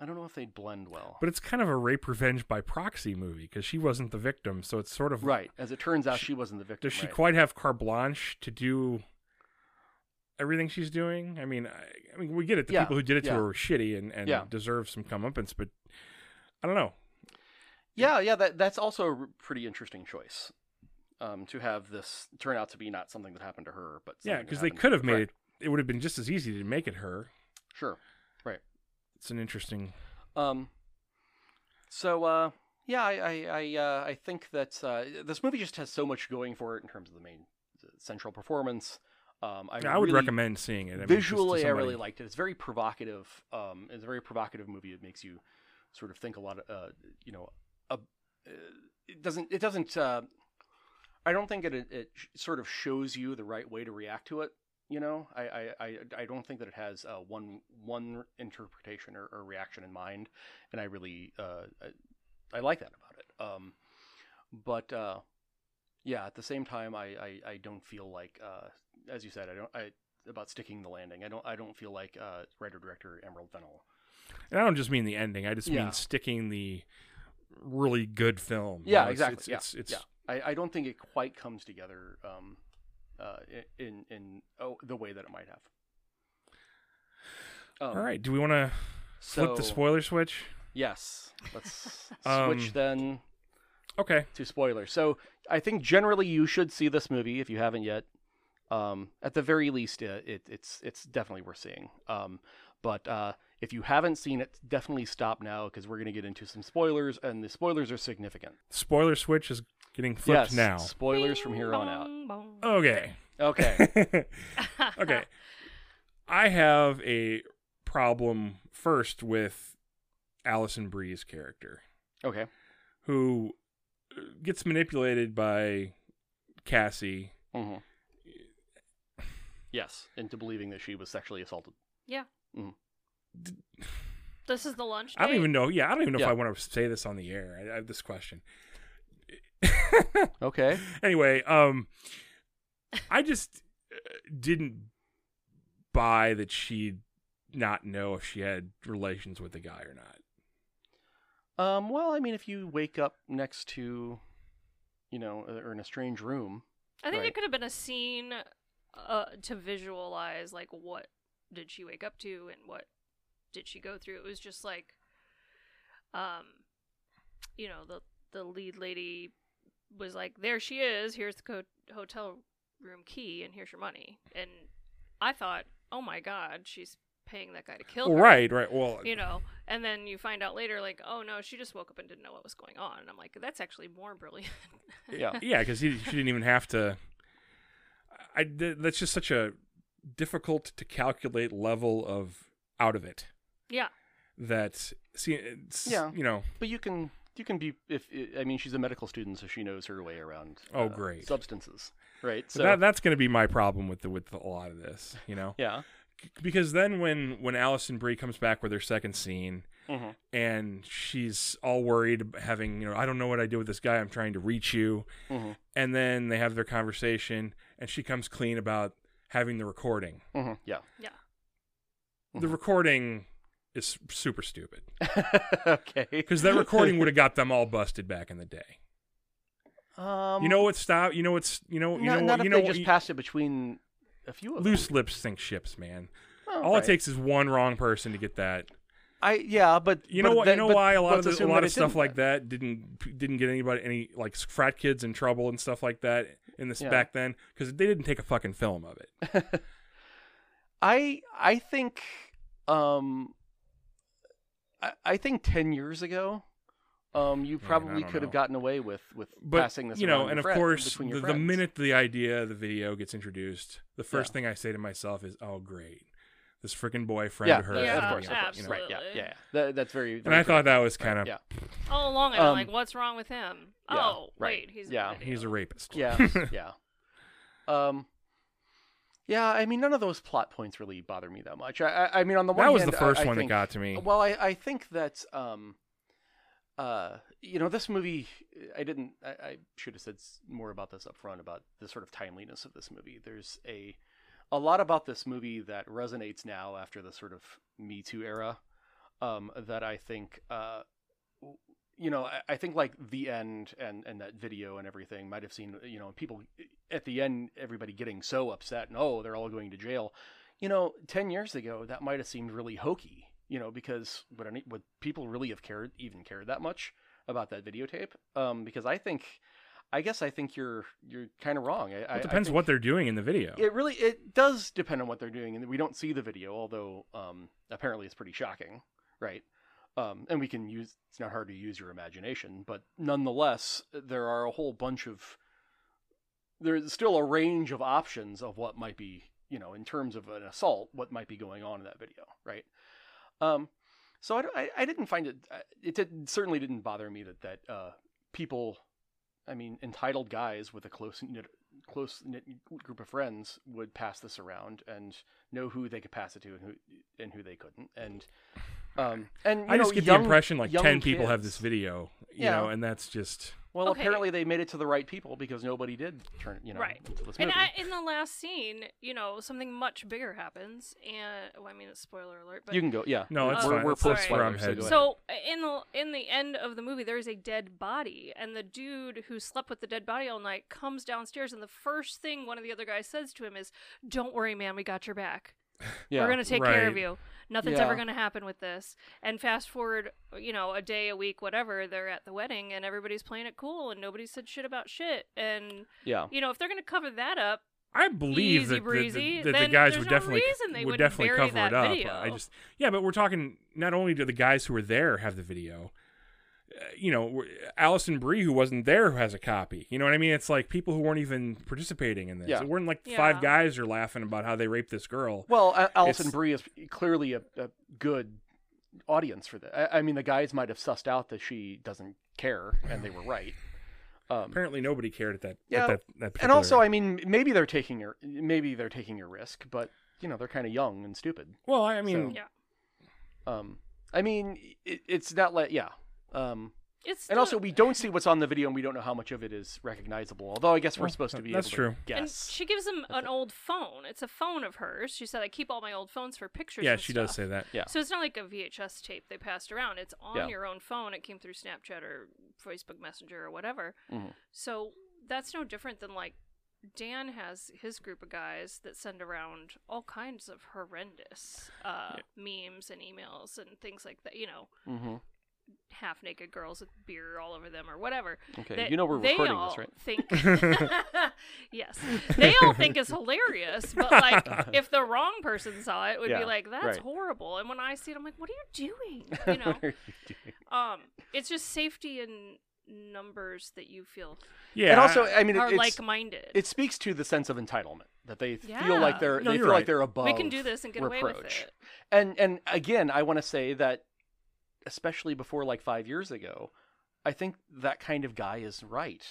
Speaker 2: I don't know if they'd blend well
Speaker 1: But it's kind of a rape revenge by proxy movie because she wasn't the victim, so it's sort of
Speaker 2: right as it turns out
Speaker 1: She-
Speaker 2: she wasn't the victim
Speaker 1: Does she
Speaker 2: right.
Speaker 1: quite have carte blanche to do everything she's doing? I mean, I, I mean, we get it. The
Speaker 2: Yeah,
Speaker 1: people who did it to
Speaker 2: yeah.
Speaker 1: her were shitty and, and
Speaker 2: Yeah.
Speaker 1: deserve some comeuppance, but I don't know.
Speaker 2: Yeah, yeah, that that's also a pretty interesting choice. Um, to have this turn out to be not something that happened to her, but
Speaker 1: Yeah, because they could have made it. It would have been just as easy to make it her.
Speaker 2: Sure. Right.
Speaker 1: It's an interesting.
Speaker 2: Um. So, uh, yeah, I I I, uh, I think that uh, this movie just has so much going for it in terms of the main central performance. Um, I,
Speaker 1: I, would
Speaker 2: really-
Speaker 1: recommend seeing it. I mean,
Speaker 2: visually, I really liked it. It's very provocative. Um, it's a very provocative movie. It makes you sort of think a lot of, uh, you know, uh, it doesn't. It doesn't. Uh, I don't think it, it sort of shows you the right way to react to it. You know, I I, I, I don't think that it has uh, one one interpretation or, or reaction in mind, and I really uh, I, I like that about it. Um, but uh, yeah, at the same time, I, I, I don't feel like, uh, as you said, I don't I about sticking the landing. I don't I don't feel like uh, writer director Emerald Fennell.
Speaker 1: And I don't just mean the ending. I just
Speaker 2: Yeah.
Speaker 1: mean sticking the really good film. You
Speaker 2: Yeah,
Speaker 1: know, it's-
Speaker 2: exactly.
Speaker 1: It's, it's, it's,
Speaker 2: yeah. I, I don't think it quite comes together um, uh, in in oh, the way that it might have. Um,
Speaker 1: All right. Do we want to flip the spoiler switch?
Speaker 2: Yes. Let's
Speaker 1: Um,
Speaker 2: switch then
Speaker 1: Okay.
Speaker 2: to spoilers. So I think generally you should see this movie if you haven't yet. Um, at the very least, uh, it, it's it's definitely worth seeing. Um, but uh, if you haven't seen it, definitely stop now because we're going to get into some spoilers, and the spoilers are significant.
Speaker 1: Spoiler switch is getting flipped
Speaker 2: yes,
Speaker 1: now.
Speaker 2: spoilers from here on out.
Speaker 3: Bong, bong.
Speaker 1: Okay.
Speaker 2: Okay.
Speaker 1: okay. I have a problem first with Alison Brie's character,
Speaker 2: Okay.
Speaker 1: who uh, gets manipulated by Cassie.
Speaker 2: hmm Yes, into believing that she was sexually assaulted. Yeah.
Speaker 3: This is the lunch.
Speaker 1: I don't even know. Yeah, I don't even know if I want to say this on the air. I, I have this question.
Speaker 2: Okay.
Speaker 1: anyway, um, I just uh, didn't buy that she'd not know if she had relations with the guy or not.
Speaker 2: Um. Well, I mean, if you wake up next to, you know, uh, or in a strange room.
Speaker 3: I think
Speaker 2: Right.
Speaker 3: it could have been a scene uh, to visualize like what did she wake up to and what did she go through. It was just like, um, you know, the the lead lady was like, "There she is. Here's the co- hotel room key, and here's your money." And I thought, "Oh my God, she's paying that guy to kill her."
Speaker 1: right, right. Well,
Speaker 3: You know, and then you find out later, like, oh no, she just woke up and didn't know what was going on. And I'm like, that's actually more brilliant.
Speaker 2: Yeah.
Speaker 1: yeah, because she didn't even have to. I th- that's just such a difficult to calculate level of out of it
Speaker 3: yeah.
Speaker 1: that see it's,
Speaker 2: Yeah.
Speaker 1: you know
Speaker 2: But you can you can be if I mean she's a medical student, so she knows her way around.
Speaker 1: Oh,
Speaker 2: uh,
Speaker 1: great.
Speaker 2: Substances, right?
Speaker 1: so
Speaker 2: So
Speaker 1: that that's going to be my problem with the with a lot of this you know
Speaker 2: yeah.
Speaker 1: Because then when when Alison Brie comes back with her second scene
Speaker 2: hmm
Speaker 1: and she's all worried ab- having you know I don't know what I did with this guy I'm trying to reach you
Speaker 2: hmm
Speaker 1: and then they have their conversation and she comes clean about having the recording
Speaker 2: hmm Yeah. Yeah.
Speaker 1: The
Speaker 2: Mhm.
Speaker 1: recording is super stupid
Speaker 2: okay.
Speaker 1: because that recording would have got them all busted back in the day
Speaker 2: Um,
Speaker 1: you know what stop you know what's you know you
Speaker 2: not,
Speaker 1: know
Speaker 2: not
Speaker 1: you know
Speaker 2: they
Speaker 1: what
Speaker 2: just
Speaker 1: you-
Speaker 2: passed it between a few of them.
Speaker 1: loose lips sink ships man
Speaker 2: Oh,
Speaker 1: all
Speaker 2: right.
Speaker 1: it takes is one wrong person to get that
Speaker 2: I yeah, but
Speaker 1: You
Speaker 2: but
Speaker 1: know what?
Speaker 2: that-
Speaker 1: you know why a lot of the, a lot of stuff like that didn't didn't get anybody any like frat kids in trouble and stuff like that in this
Speaker 2: Yeah.
Speaker 1: back then because they didn't take a fucking film of it.
Speaker 2: I I think um I, I think ten years ago, um you probably
Speaker 1: don't
Speaker 2: could have gotten away with with
Speaker 1: But
Speaker 2: passing this
Speaker 1: you know, and of
Speaker 2: friend-
Speaker 1: course, the, the minute the idea of the video gets introduced, the first
Speaker 2: Yeah.
Speaker 1: thing I say to myself is, "Oh, great, this freaking boyfriend
Speaker 2: yeah,
Speaker 1: of hers.
Speaker 2: yeah,
Speaker 1: has
Speaker 2: of course,
Speaker 1: video."
Speaker 2: of
Speaker 1: You know?
Speaker 2: right, yeah, yeah, that, that's very,
Speaker 1: And
Speaker 2: very
Speaker 1: I thought that was kind of
Speaker 2: yeah,
Speaker 3: All along, I've been
Speaker 2: Um,
Speaker 3: like, "What's wrong with him?"
Speaker 2: yeah,
Speaker 3: oh,
Speaker 2: right.
Speaker 3: wait, he's
Speaker 2: Yeah.
Speaker 3: in
Speaker 1: he's a rapist.
Speaker 2: yeah, yeah. Um, yeah, I mean, none of those plot points really bother me that much. I, I, I mean, on the one
Speaker 1: that was
Speaker 2: hand,
Speaker 1: the first
Speaker 2: I,
Speaker 1: one
Speaker 2: think,
Speaker 1: that got to me.
Speaker 2: Well, I, I think that um, uh, you know, this movie. I didn't. I, should have said more about this up front about the sort of timeliness of this movie. There's a a lot about this movie that resonates now after the sort of Me Too era. Um, that I think. Uh, you know, I, I think like the end and, and that video and everything might have seen, you know, people at the end, everybody getting so upset and oh, they're all going to jail. You know, ten years ago, that might have seemed really hokey. You know, because would any would people really have cared even cared that much about that videotape? Um, because I think, I guess I think you're you're kind of wrong. I,
Speaker 1: it depends what they're doing in the video.
Speaker 2: It really it does depend on what they're doing, and we don't see the video, although um, apparently it's pretty shocking, right? Um, and we can use it's not hard to use your imagination, but nonetheless, there are a whole bunch of there's still a range of options of what might be, you know, in terms of an assault, what might be going on in that video, right? Um, so I, I, didn't find it. uh, It did, certainly didn't bother me that that uh, people, I mean, entitled guys with a close knit close knit group of friends would pass this around and know who they could pass it to and who and who they couldn't. And um, and you
Speaker 1: I just get
Speaker 2: young-
Speaker 1: the impression like
Speaker 2: young
Speaker 1: ten people have this video, you
Speaker 2: Yeah.
Speaker 1: know, and that's just
Speaker 2: Well,
Speaker 3: Okay.
Speaker 2: apparently they made it to the right people because nobody did turn, you know,
Speaker 3: Right.
Speaker 2: into this
Speaker 3: And. I, in the last scene, you know, something much bigger happens, and well, I mean, it's spoiler alert, but
Speaker 2: you can go, yeah.
Speaker 1: No, it's
Speaker 3: Oh,
Speaker 2: we're,
Speaker 1: fine.
Speaker 2: we're post
Speaker 3: where
Speaker 1: I'm
Speaker 2: spoilers, so
Speaker 1: headed.
Speaker 2: go ahead.
Speaker 3: So in the in the end of the movie, there is a dead body, and the dude who slept with the dead body all night comes downstairs, and the first thing one of the other guys says to him is, "Don't worry, man, we got your back.
Speaker 2: Yeah.
Speaker 3: We're gonna take care of you. Nothing's
Speaker 2: Yeah.
Speaker 3: ever gonna happen with this." And fast forward, you know, a day, a week, whatever, they're at the wedding, and everybody's playing it cool, and nobody said shit about shit. And
Speaker 2: yeah.
Speaker 3: you know, if they're gonna cover that up,
Speaker 1: I believe
Speaker 3: Easy
Speaker 1: that, the-
Speaker 3: breezy,
Speaker 1: that the guys would
Speaker 3: no
Speaker 1: definitely
Speaker 3: they
Speaker 1: would definitely cover
Speaker 3: that
Speaker 1: it up.
Speaker 3: video.
Speaker 1: I just yeah, but we're talking not only do the guys who were there have the video, you know, Alison Brie who wasn't there who has a copy. You know what I mean? It's like people who weren't even participating in this.
Speaker 2: Yeah.
Speaker 1: It weren't like
Speaker 3: Yeah.
Speaker 1: five guys are laughing about how they raped this girl.
Speaker 2: Well, A- Alison
Speaker 1: It's-
Speaker 2: Brie is clearly a, a good audience for that. I, I mean, the guys might have sussed out that she doesn't care, and they were right. Um,
Speaker 1: Apparently nobody cared at that.
Speaker 2: Yeah,
Speaker 1: at that, that
Speaker 2: and also, I mean, maybe they're taking a maybe they're taking a risk, but you know, they're kind of young and stupid.
Speaker 1: well, I mean,
Speaker 2: So-
Speaker 3: Yeah.
Speaker 2: Um, I mean, it, it's not like yeah. Um,
Speaker 3: it's
Speaker 2: and also, we don't see what's on the video, and we don't know how much of it is recognizable. Although I guess we're
Speaker 1: Well,
Speaker 2: supposed to be
Speaker 1: that's
Speaker 2: able
Speaker 1: true.
Speaker 2: to guess.
Speaker 3: And she gives him an
Speaker 2: it.
Speaker 3: old phone. It's a phone of hers. She said, "I keep all my old phones for pictures."
Speaker 1: yeah,
Speaker 3: and
Speaker 1: she does say that.
Speaker 2: Yeah.
Speaker 3: So it's not like a VHS tape they passed around. It's on
Speaker 2: Yeah.
Speaker 3: your own phone. It came through Snapchat or Facebook Messenger or whatever.
Speaker 2: Mhm.
Speaker 3: So that's no different than like Dan has his group of guys that send around all kinds of horrendous uh, memes and emails and things like that. You know,
Speaker 2: hmm
Speaker 3: half naked girls with beer all over them or whatever.
Speaker 2: Okay,
Speaker 3: that
Speaker 2: you know we're
Speaker 3: they
Speaker 2: recording
Speaker 3: all
Speaker 2: this, right?
Speaker 3: Think yes, they all think is hilarious, but like if the wrong person saw it, it would
Speaker 2: Yeah,
Speaker 3: be like that's
Speaker 2: right.
Speaker 3: horrible. And when I see it, I'm like, what are you doing? You know,
Speaker 2: What are you doing?
Speaker 3: um, it's just safety in numbers that you feel
Speaker 1: Yeah,
Speaker 2: and also,
Speaker 1: I-
Speaker 2: I mean,
Speaker 3: are
Speaker 2: it's,
Speaker 3: like-minded.
Speaker 2: it speaks to the sense of entitlement that they feel like they're
Speaker 1: No,
Speaker 2: they
Speaker 1: you're
Speaker 2: feel
Speaker 1: right.
Speaker 2: like they're above.
Speaker 3: we can do this and get away with it.
Speaker 2: And and again, I want to say that, especially before like five years ago, I think that kind of guy is right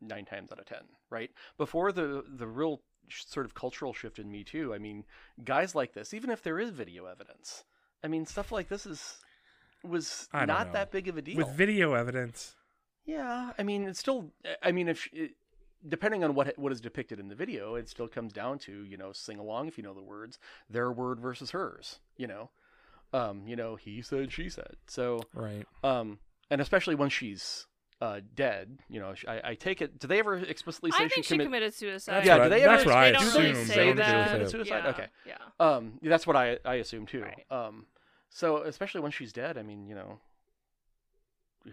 Speaker 2: nine times out of ten. Right before the the real sort of cultural shift in Me Too. I mean, guys like this, even if there is video evidence, I mean, stuff like this is was not
Speaker 1: know.
Speaker 2: that big of a deal.
Speaker 1: with video evidence.
Speaker 2: Yeah, I mean, it's still. I mean, if it, depending on what what is depicted in the video, it still comes down to you know sing along if you know the words, their word versus hers. You know, um, you know, he said, she said. So,
Speaker 1: Right.
Speaker 2: um, and especially when she's uh dead, you know, I, I take it. Do they ever explicitly say
Speaker 3: I think she
Speaker 2: commit-
Speaker 3: committed suicide.
Speaker 1: That's
Speaker 2: Yeah,
Speaker 1: what
Speaker 2: do they ever-
Speaker 1: that's what I
Speaker 3: They don't
Speaker 2: assumed.
Speaker 3: really
Speaker 1: assumed.
Speaker 2: They
Speaker 3: say
Speaker 2: don't
Speaker 1: think it was
Speaker 3: that.
Speaker 2: committed suicide?
Speaker 3: Yeah,
Speaker 2: Okay.
Speaker 3: Yeah.
Speaker 2: Um, that's what I I assume too.
Speaker 3: Right.
Speaker 2: Um, so especially when she's dead, I mean, you know,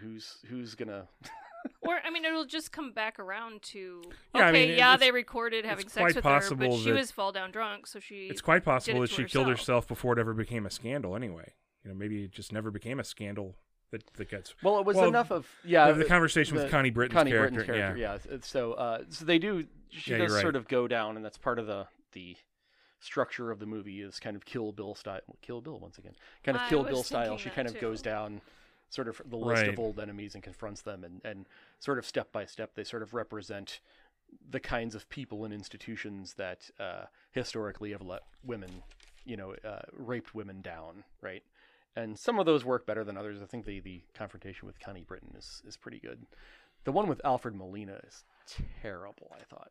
Speaker 2: who's who's gonna
Speaker 3: Or I mean, it'll just come back around to
Speaker 1: Yeah, I
Speaker 3: okay,
Speaker 1: mean,
Speaker 3: yeah, they recorded having sex with her,
Speaker 1: possible
Speaker 3: but she was fall down drunk, so she.
Speaker 1: It's quite possible that
Speaker 3: to
Speaker 1: she killed
Speaker 3: herself.
Speaker 1: herself before it ever became a scandal. Anyway, you know, maybe it just never became a scandal that that gets.
Speaker 2: Well, it was
Speaker 1: Well,
Speaker 2: enough of yeah.
Speaker 1: the, the conversation
Speaker 2: the
Speaker 1: with Connie Britton's
Speaker 2: Connie
Speaker 1: character,
Speaker 2: Britton's character,
Speaker 1: yeah.
Speaker 2: yeah. So, uh, so they do. She
Speaker 1: Yeah,
Speaker 2: does
Speaker 1: right.
Speaker 2: sort of go down, and that's part of the the structure of the movie is kind of Kill Bill style. Kill Bill once again, kind of
Speaker 3: I
Speaker 2: Kill Bill style. She kind of goes down, sort of the list
Speaker 1: Right.
Speaker 2: of old enemies and confronts them, and and sort of step by step they sort of represent the kinds of people and institutions that uh, historically have let women, you know, uh, raped women down, right? And some of those work better than others. I think the the confrontation with Connie Britton is is pretty good. The one with Alfred Molina is terrible. I thought.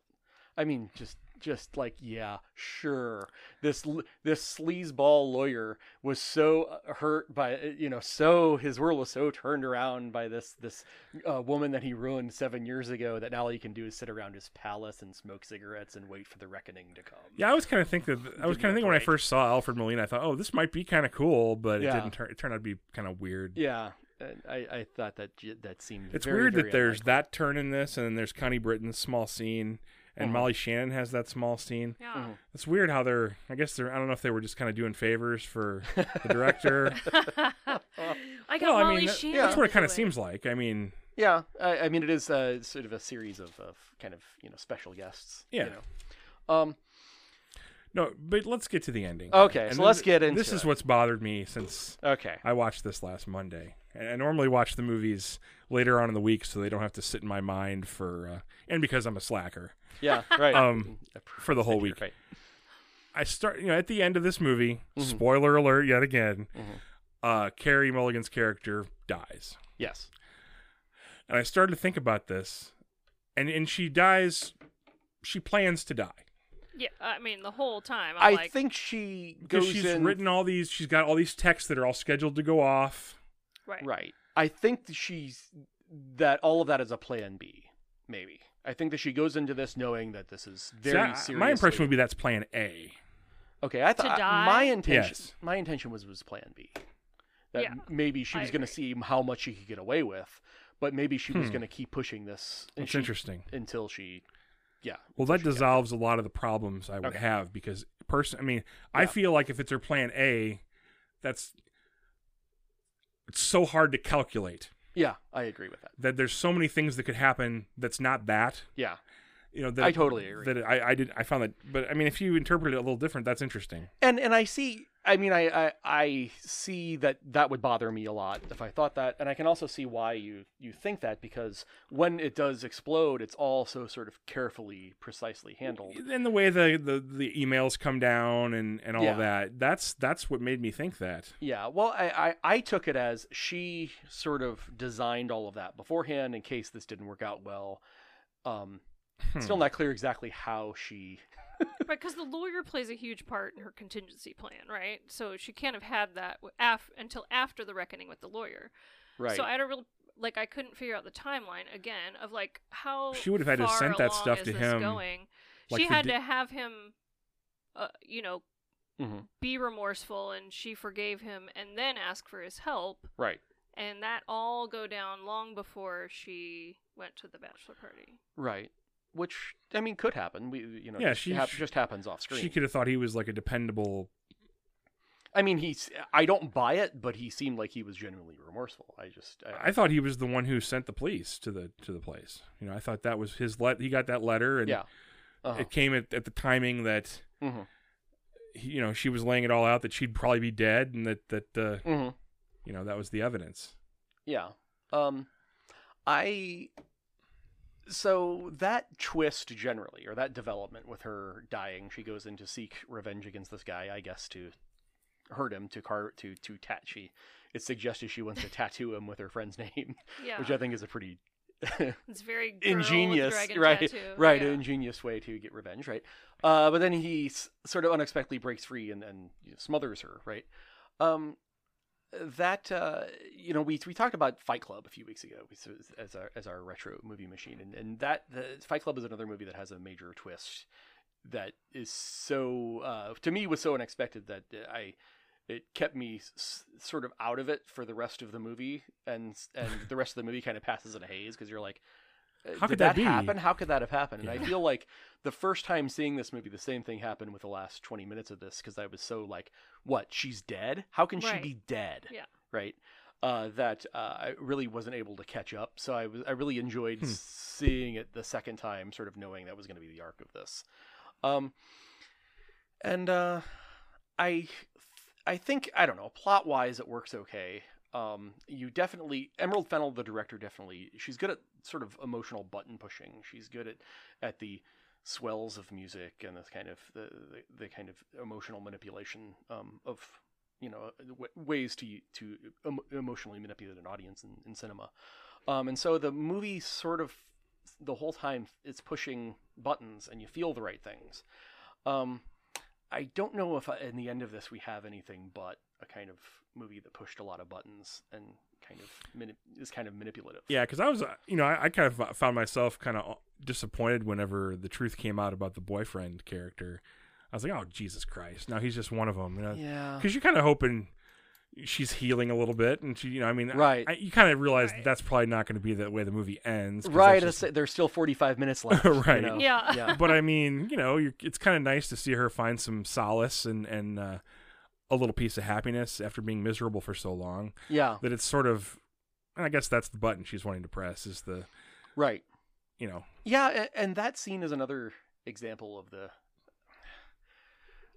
Speaker 2: I mean, just just like yeah, sure. This this sleazeball lawyer was so uh, hurt by uh, you know so his world was so turned around by this this uh, woman that he ruined seven years ago that now all he can do is sit around his palace and smoke cigarettes and wait for the reckoning to come.
Speaker 1: Yeah, I was kind of think that I was kind of thinking when I first saw Alfred Molina, I thought, oh, this might be kind of cool, but
Speaker 2: Yeah.
Speaker 1: it didn't turn. It turned out to be kind of weird.
Speaker 2: Yeah, I, I thought that that seemed
Speaker 1: It's
Speaker 2: very,
Speaker 1: weird
Speaker 2: very
Speaker 1: that there's
Speaker 2: unlikely.
Speaker 1: that turn in this, and then there's Connie Britton's small scene, and
Speaker 2: Mhm.
Speaker 1: Molly Shannon has that small scene.
Speaker 3: Yeah.
Speaker 2: Mhm.
Speaker 1: It's weird how they're. I guess they're. I don't know if they were just kind of doing favors for the director.
Speaker 3: I got
Speaker 1: well, I
Speaker 3: Molly
Speaker 1: mean, that-
Speaker 3: Shannon.
Speaker 1: that's what it kind of seems like. I mean,
Speaker 2: Yeah, I, I mean it is uh, sort of a series of, of kind of you know special guests.
Speaker 1: Yeah.
Speaker 2: You know. Um.
Speaker 1: no, but let's get to the ending.
Speaker 2: Okay,
Speaker 1: And
Speaker 2: so let's get into
Speaker 1: This is
Speaker 2: it.
Speaker 1: what's bothered me since
Speaker 2: Okay.
Speaker 1: I watched this last Monday. And I normally watch the movies later on in the week so they don't have to sit in my mind for, uh, and because I'm a slacker.
Speaker 2: Yeah. Right.
Speaker 1: Um,
Speaker 2: Uh,
Speaker 1: for the whole week.
Speaker 2: Right.
Speaker 1: I start, you know, at the end of this movie,
Speaker 2: Mhm.
Speaker 1: spoiler alert yet again,
Speaker 2: Mhm.
Speaker 1: uh, Carey Mulligan's character dies.
Speaker 2: Yes.
Speaker 1: And I started to think about this, and, and she dies, she plans to die.
Speaker 3: Yeah, I mean the whole time.
Speaker 2: I
Speaker 3: I'm like,
Speaker 2: think she goes
Speaker 1: she's
Speaker 2: in.
Speaker 1: written all these, she's got all these texts that are all scheduled to go off.
Speaker 3: right.
Speaker 2: Right. I think that she's that all of that is a plan B. Maybe. I think that she goes into this knowing that this is
Speaker 1: See,
Speaker 2: very
Speaker 1: I-
Speaker 2: serious.
Speaker 1: my impression would be that's plan A.
Speaker 2: Okay, I thought my intention.
Speaker 1: Yes.
Speaker 2: My intention was was Plan B. That
Speaker 3: Yeah,
Speaker 2: maybe she
Speaker 3: I
Speaker 2: was going to see how much she could get away with, but maybe she was
Speaker 1: Hmm.
Speaker 2: going to keep pushing this. and
Speaker 1: That's
Speaker 2: she-
Speaker 1: interesting.
Speaker 2: Until she, yeah.
Speaker 1: Well, that
Speaker 2: she
Speaker 1: dissolves a lot of the problems I would
Speaker 2: Okay.
Speaker 1: have because person. I mean, I feel like if it's her plan A, that's it's so hard to calculate
Speaker 2: Yeah, I agree with that.
Speaker 1: that there's so many things that could happen that's not that.
Speaker 2: Yeah,
Speaker 1: You know, that
Speaker 2: I totally agree.
Speaker 1: That I, I did. I found that, but I mean, if you interpret it a little different, that's interesting.
Speaker 2: and and I see. I mean, I, I I see that that would bother me a lot if I thought that, and I can also see why you you think that because when it does explode, it's all so sort of carefully, precisely handled.
Speaker 1: And the way the the, the emails come down and and all
Speaker 2: Yeah.
Speaker 1: that, that's that's what made me think that.
Speaker 2: Yeah, well, I, I, I took it as she sort of designed all of that beforehand in case this didn't work out well. Um,
Speaker 1: Hmm.
Speaker 2: Still not clear exactly how she.
Speaker 3: Right, because the lawyer plays a huge part in her contingency plan, right? So she can't have had that af- until after the reckoning with the lawyer.
Speaker 2: Right.
Speaker 3: So I don't really like. I couldn't figure out the timeline again of like how
Speaker 1: She would have had to sent that stuff to him,
Speaker 3: Going.
Speaker 1: like
Speaker 3: she had
Speaker 1: di-
Speaker 3: to have him, uh, you know,
Speaker 2: Mhm.
Speaker 3: be remorseful, and she forgave him, and then ask for his help,
Speaker 2: Right.
Speaker 3: and that all go down long before she went to the bachelor party.
Speaker 2: Right. Which I mean could happen. We you know
Speaker 1: Yeah,
Speaker 2: just,
Speaker 1: she- she-
Speaker 2: just happens off screen.
Speaker 1: She could have thought he was like a dependable.
Speaker 2: I mean he's I don't buy it, but he seemed like he was genuinely remorseful. I just I,
Speaker 1: I thought he was the one who sent the police to the to the place. You know, I thought that was his let. He got that letter, and
Speaker 2: yeah. Uh-huh.
Speaker 1: it came at, at the timing that
Speaker 2: hmm
Speaker 1: he, you know she was laying it all out that she'd probably be dead, and that that uh,
Speaker 2: hmm
Speaker 1: you know that was the evidence.
Speaker 2: Yeah. Um I so that twist generally or that development with her dying, she goes in to seek revenge against this guy, I guess to hurt him to car to to tat she it's suggested she wants to tattoo him with her friend's name,
Speaker 3: Yeah,
Speaker 2: which I think is a pretty
Speaker 3: it's very
Speaker 2: ingenious, right?
Speaker 3: tattoo.
Speaker 2: Right,
Speaker 3: yeah.
Speaker 2: an ingenious way to get revenge, right? Uh, but then he s- sort of unexpectedly breaks free and, and you know, smothers her, right? Um, that uh, you know, we we talked about Fight Club a few weeks ago as our as our retro movie machine, and and that the Fight Club is another movie that has a major twist that is so uh, to me was so unexpected that I it kept me s- sort of out of it for the rest of the movie, and and the rest of the movie kind of passes in a haze because you're like, uh,
Speaker 1: How
Speaker 2: did
Speaker 1: could that be?
Speaker 2: happen? How could that have happened? And I feel like the first time seeing this movie, the same thing happened with the last 20 minutes of this because I was so like, what? She's dead? How can she be dead?
Speaker 3: Yeah.
Speaker 2: Right. Uh, that uh, I really wasn't able to catch up. So I was I really enjoyed
Speaker 1: Hmm.
Speaker 2: seeing it the second time, sort of knowing that was going to be the arc of this. Um, and uh, I I think I don't know plot wise it works okay. Um, you definitely Emerald Fennell, the director, definitely she's good at sort of emotional button pushing. She's good at at the swells of music and the kind of the the, the kind of emotional manipulation um, of you know w- ways to to em- emotionally manipulate an audience in, in cinema. Um, and so the movie sort of the whole time it's pushing buttons and you feel the right things. Um, I don't know if in the end of this we have anything but a kind of movie that pushed a lot of buttons and kind of mani- is kind of manipulative.
Speaker 1: Yeah, because I was, uh, you know, I, I kind of found myself kind of disappointed whenever the truth came out about the boyfriend character. I was like, oh Jesus Christ! Now he's just one of them. You know,
Speaker 2: Yeah.
Speaker 1: because you're kind of hoping she's healing a little bit, and she, you know, I mean,
Speaker 2: Right.
Speaker 1: I, you kind of realize
Speaker 3: Right.
Speaker 1: that's probably not going to be the way the movie ends.
Speaker 2: Right.
Speaker 1: that's just-
Speaker 2: There's still 45 minutes left. you
Speaker 1: Right.
Speaker 2: know?
Speaker 3: Yeah.
Speaker 2: Yeah.
Speaker 1: but I mean, you know, you're, it's kind of nice to see her find some solace and and uh, a little piece of happiness after being miserable for so long.
Speaker 2: Yeah.
Speaker 1: That it's sort of, and I guess that's the button she's wanting to press is the,
Speaker 2: Right.
Speaker 1: you know,
Speaker 2: Yeah, and that scene is another example of the.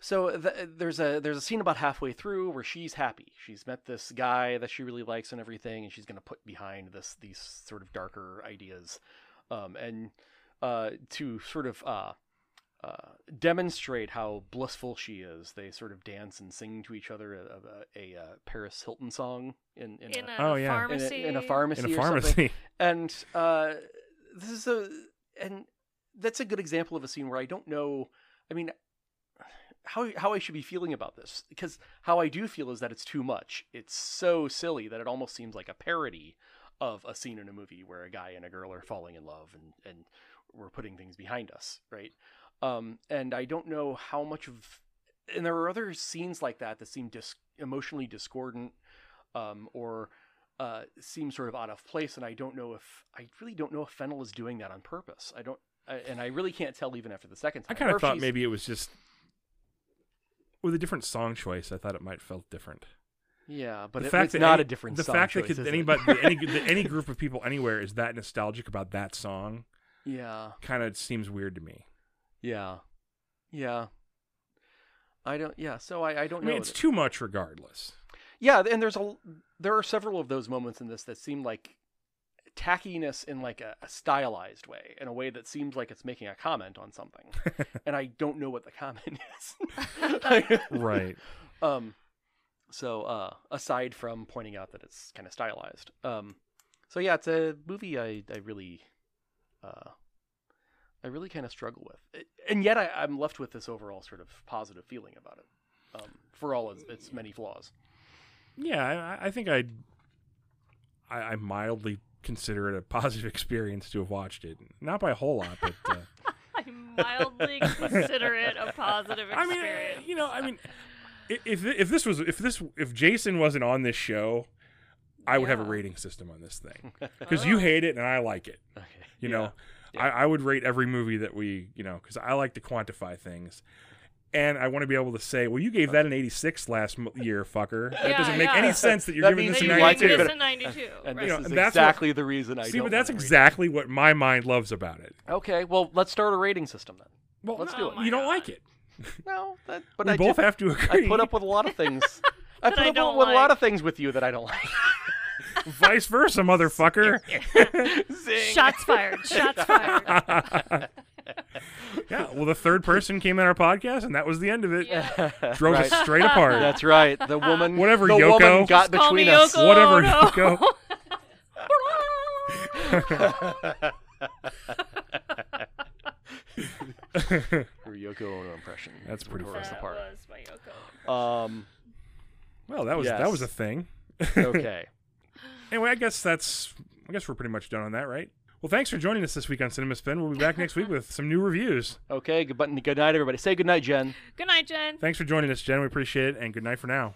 Speaker 2: So th- there's a there's a scene about halfway through where she's happy. She's met this guy that she really likes and everything, and she's gonna put behind this these sort of darker ideas, um, and uh, to sort of uh, uh, demonstrate how blissful she is, they sort of dance and sing to each other a, a, a, uh Paris Hilton song in in,
Speaker 3: In
Speaker 2: a,
Speaker 3: a
Speaker 1: Oh, yeah.
Speaker 2: in,
Speaker 3: pharmacy.
Speaker 2: a, in a pharmacy
Speaker 1: in a pharmacy.
Speaker 2: and uh, this is a and that's a good example of a scene where I don't know. I mean, how how I should be feeling about this because how I do feel is that it's too much. It's so silly that it almost seems like a parody of a scene in a movie where a guy and a girl are falling in love and and we're putting things behind us, right? Um, and I don't know how much of and there are other scenes like that that seem dis- emotionally discordant um, or uh, seem sort of out of place, and I don't know if I really don't know if Fennell is doing that on purpose. I don't, I, and I really can't tell even after the second time.
Speaker 1: I
Speaker 2: kind
Speaker 1: of thought maybe it was just with a different song choice. I thought it might felt different.
Speaker 2: yeah, but
Speaker 1: the
Speaker 2: it,
Speaker 1: fact
Speaker 2: it's
Speaker 1: that
Speaker 2: not
Speaker 1: any-
Speaker 2: a different.
Speaker 1: The
Speaker 2: song
Speaker 1: fact
Speaker 2: choice,
Speaker 1: that anybody, any that any group of people anywhere is that nostalgic about that song
Speaker 2: yeah,
Speaker 1: kind of seems weird to me.
Speaker 2: Yeah, yeah. I don't. Yeah, so I, I don't
Speaker 1: I mean,
Speaker 2: know.
Speaker 1: it's
Speaker 2: that-
Speaker 1: too much regardless.
Speaker 2: Yeah, and there's a there are several of those moments in this that seem like tackiness in like a, a stylized way, in a way that seems like it's making a comment on something, and I don't know what the comment is.
Speaker 1: right.
Speaker 2: Um, so uh, aside from pointing out that it's kind of stylized, um, so yeah, it's a movie I I really, uh, I really kind of struggle with, and yet I, I'm left with this overall sort of positive feeling about it, um, for all its, its many flaws.
Speaker 1: Yeah, I, I think I'd, I I mildly consider it a positive experience to have watched it. Not by a whole lot, but uh,
Speaker 3: I mildly consider it a positive experience.
Speaker 1: I mean, you know, I mean, if if this was if this if Jason wasn't on this show, I would have a rating system on this thing because you
Speaker 3: Oh.
Speaker 1: hate it and I like it.
Speaker 2: Okay,
Speaker 1: You
Speaker 2: yeah.
Speaker 1: know,
Speaker 2: Yeah.
Speaker 1: I, I would rate every movie that we, you know, because I like to quantify things. And I want to be able to say, well, you gave that an 86 last year, fucker. That
Speaker 3: Yeah,
Speaker 1: doesn't make
Speaker 3: yeah.
Speaker 1: any sense that you're
Speaker 2: That
Speaker 1: giving
Speaker 2: means
Speaker 1: this
Speaker 3: That
Speaker 1: a
Speaker 2: you
Speaker 3: you
Speaker 2: like
Speaker 3: like
Speaker 2: it,
Speaker 3: this
Speaker 2: but-
Speaker 3: in '92,
Speaker 2: And
Speaker 3: right?
Speaker 2: this
Speaker 1: know,
Speaker 2: is
Speaker 1: and that's what-
Speaker 2: exactly the reason I
Speaker 1: See,
Speaker 2: don't
Speaker 1: but that's
Speaker 2: wanna it.
Speaker 1: exactly what my mind loves about it.
Speaker 2: Okay, well, let's start a rating system then.
Speaker 1: Well,
Speaker 2: Let's
Speaker 1: no,
Speaker 2: do it.
Speaker 1: You don't
Speaker 3: my
Speaker 1: like it.
Speaker 2: No, that, but
Speaker 1: we
Speaker 2: I
Speaker 1: both
Speaker 2: ju-
Speaker 1: have to agree.
Speaker 2: I put up with a lot of things. I put
Speaker 3: I
Speaker 2: up
Speaker 3: don't
Speaker 2: with a lot of things with you that I don't like.
Speaker 1: Vice versa, motherfucker.
Speaker 3: Shots fired. Shots fired.
Speaker 1: yeah. Well, the third person came in our podcast, and that was the end of it.
Speaker 3: Yeah.
Speaker 1: Drove
Speaker 2: Right.
Speaker 1: us straight apart.
Speaker 2: That's right. The woman,
Speaker 1: Whatever,
Speaker 2: the
Speaker 1: Yoko.
Speaker 2: woman got
Speaker 3: Call me
Speaker 2: between us.
Speaker 3: Yoko
Speaker 1: Whatever,
Speaker 3: Ono.
Speaker 2: Her Yoko Ono impression.
Speaker 1: That's pretty
Speaker 2: Tore us
Speaker 3: that
Speaker 2: apart.
Speaker 3: was my Yoko.
Speaker 2: Um.
Speaker 1: well, that was that was a thing.
Speaker 2: Okay.
Speaker 1: Anyway, I guess that's. I guess we're pretty much done on that, right? Well, thanks for joining us this week on Cinema Spin. We'll be back next week with some new reviews.
Speaker 2: Okay. Good, button. good night, everybody. Say good night, Jen.
Speaker 3: Good night, Jen.
Speaker 1: Thanks for joining us, Jen. We appreciate it, and good night for now.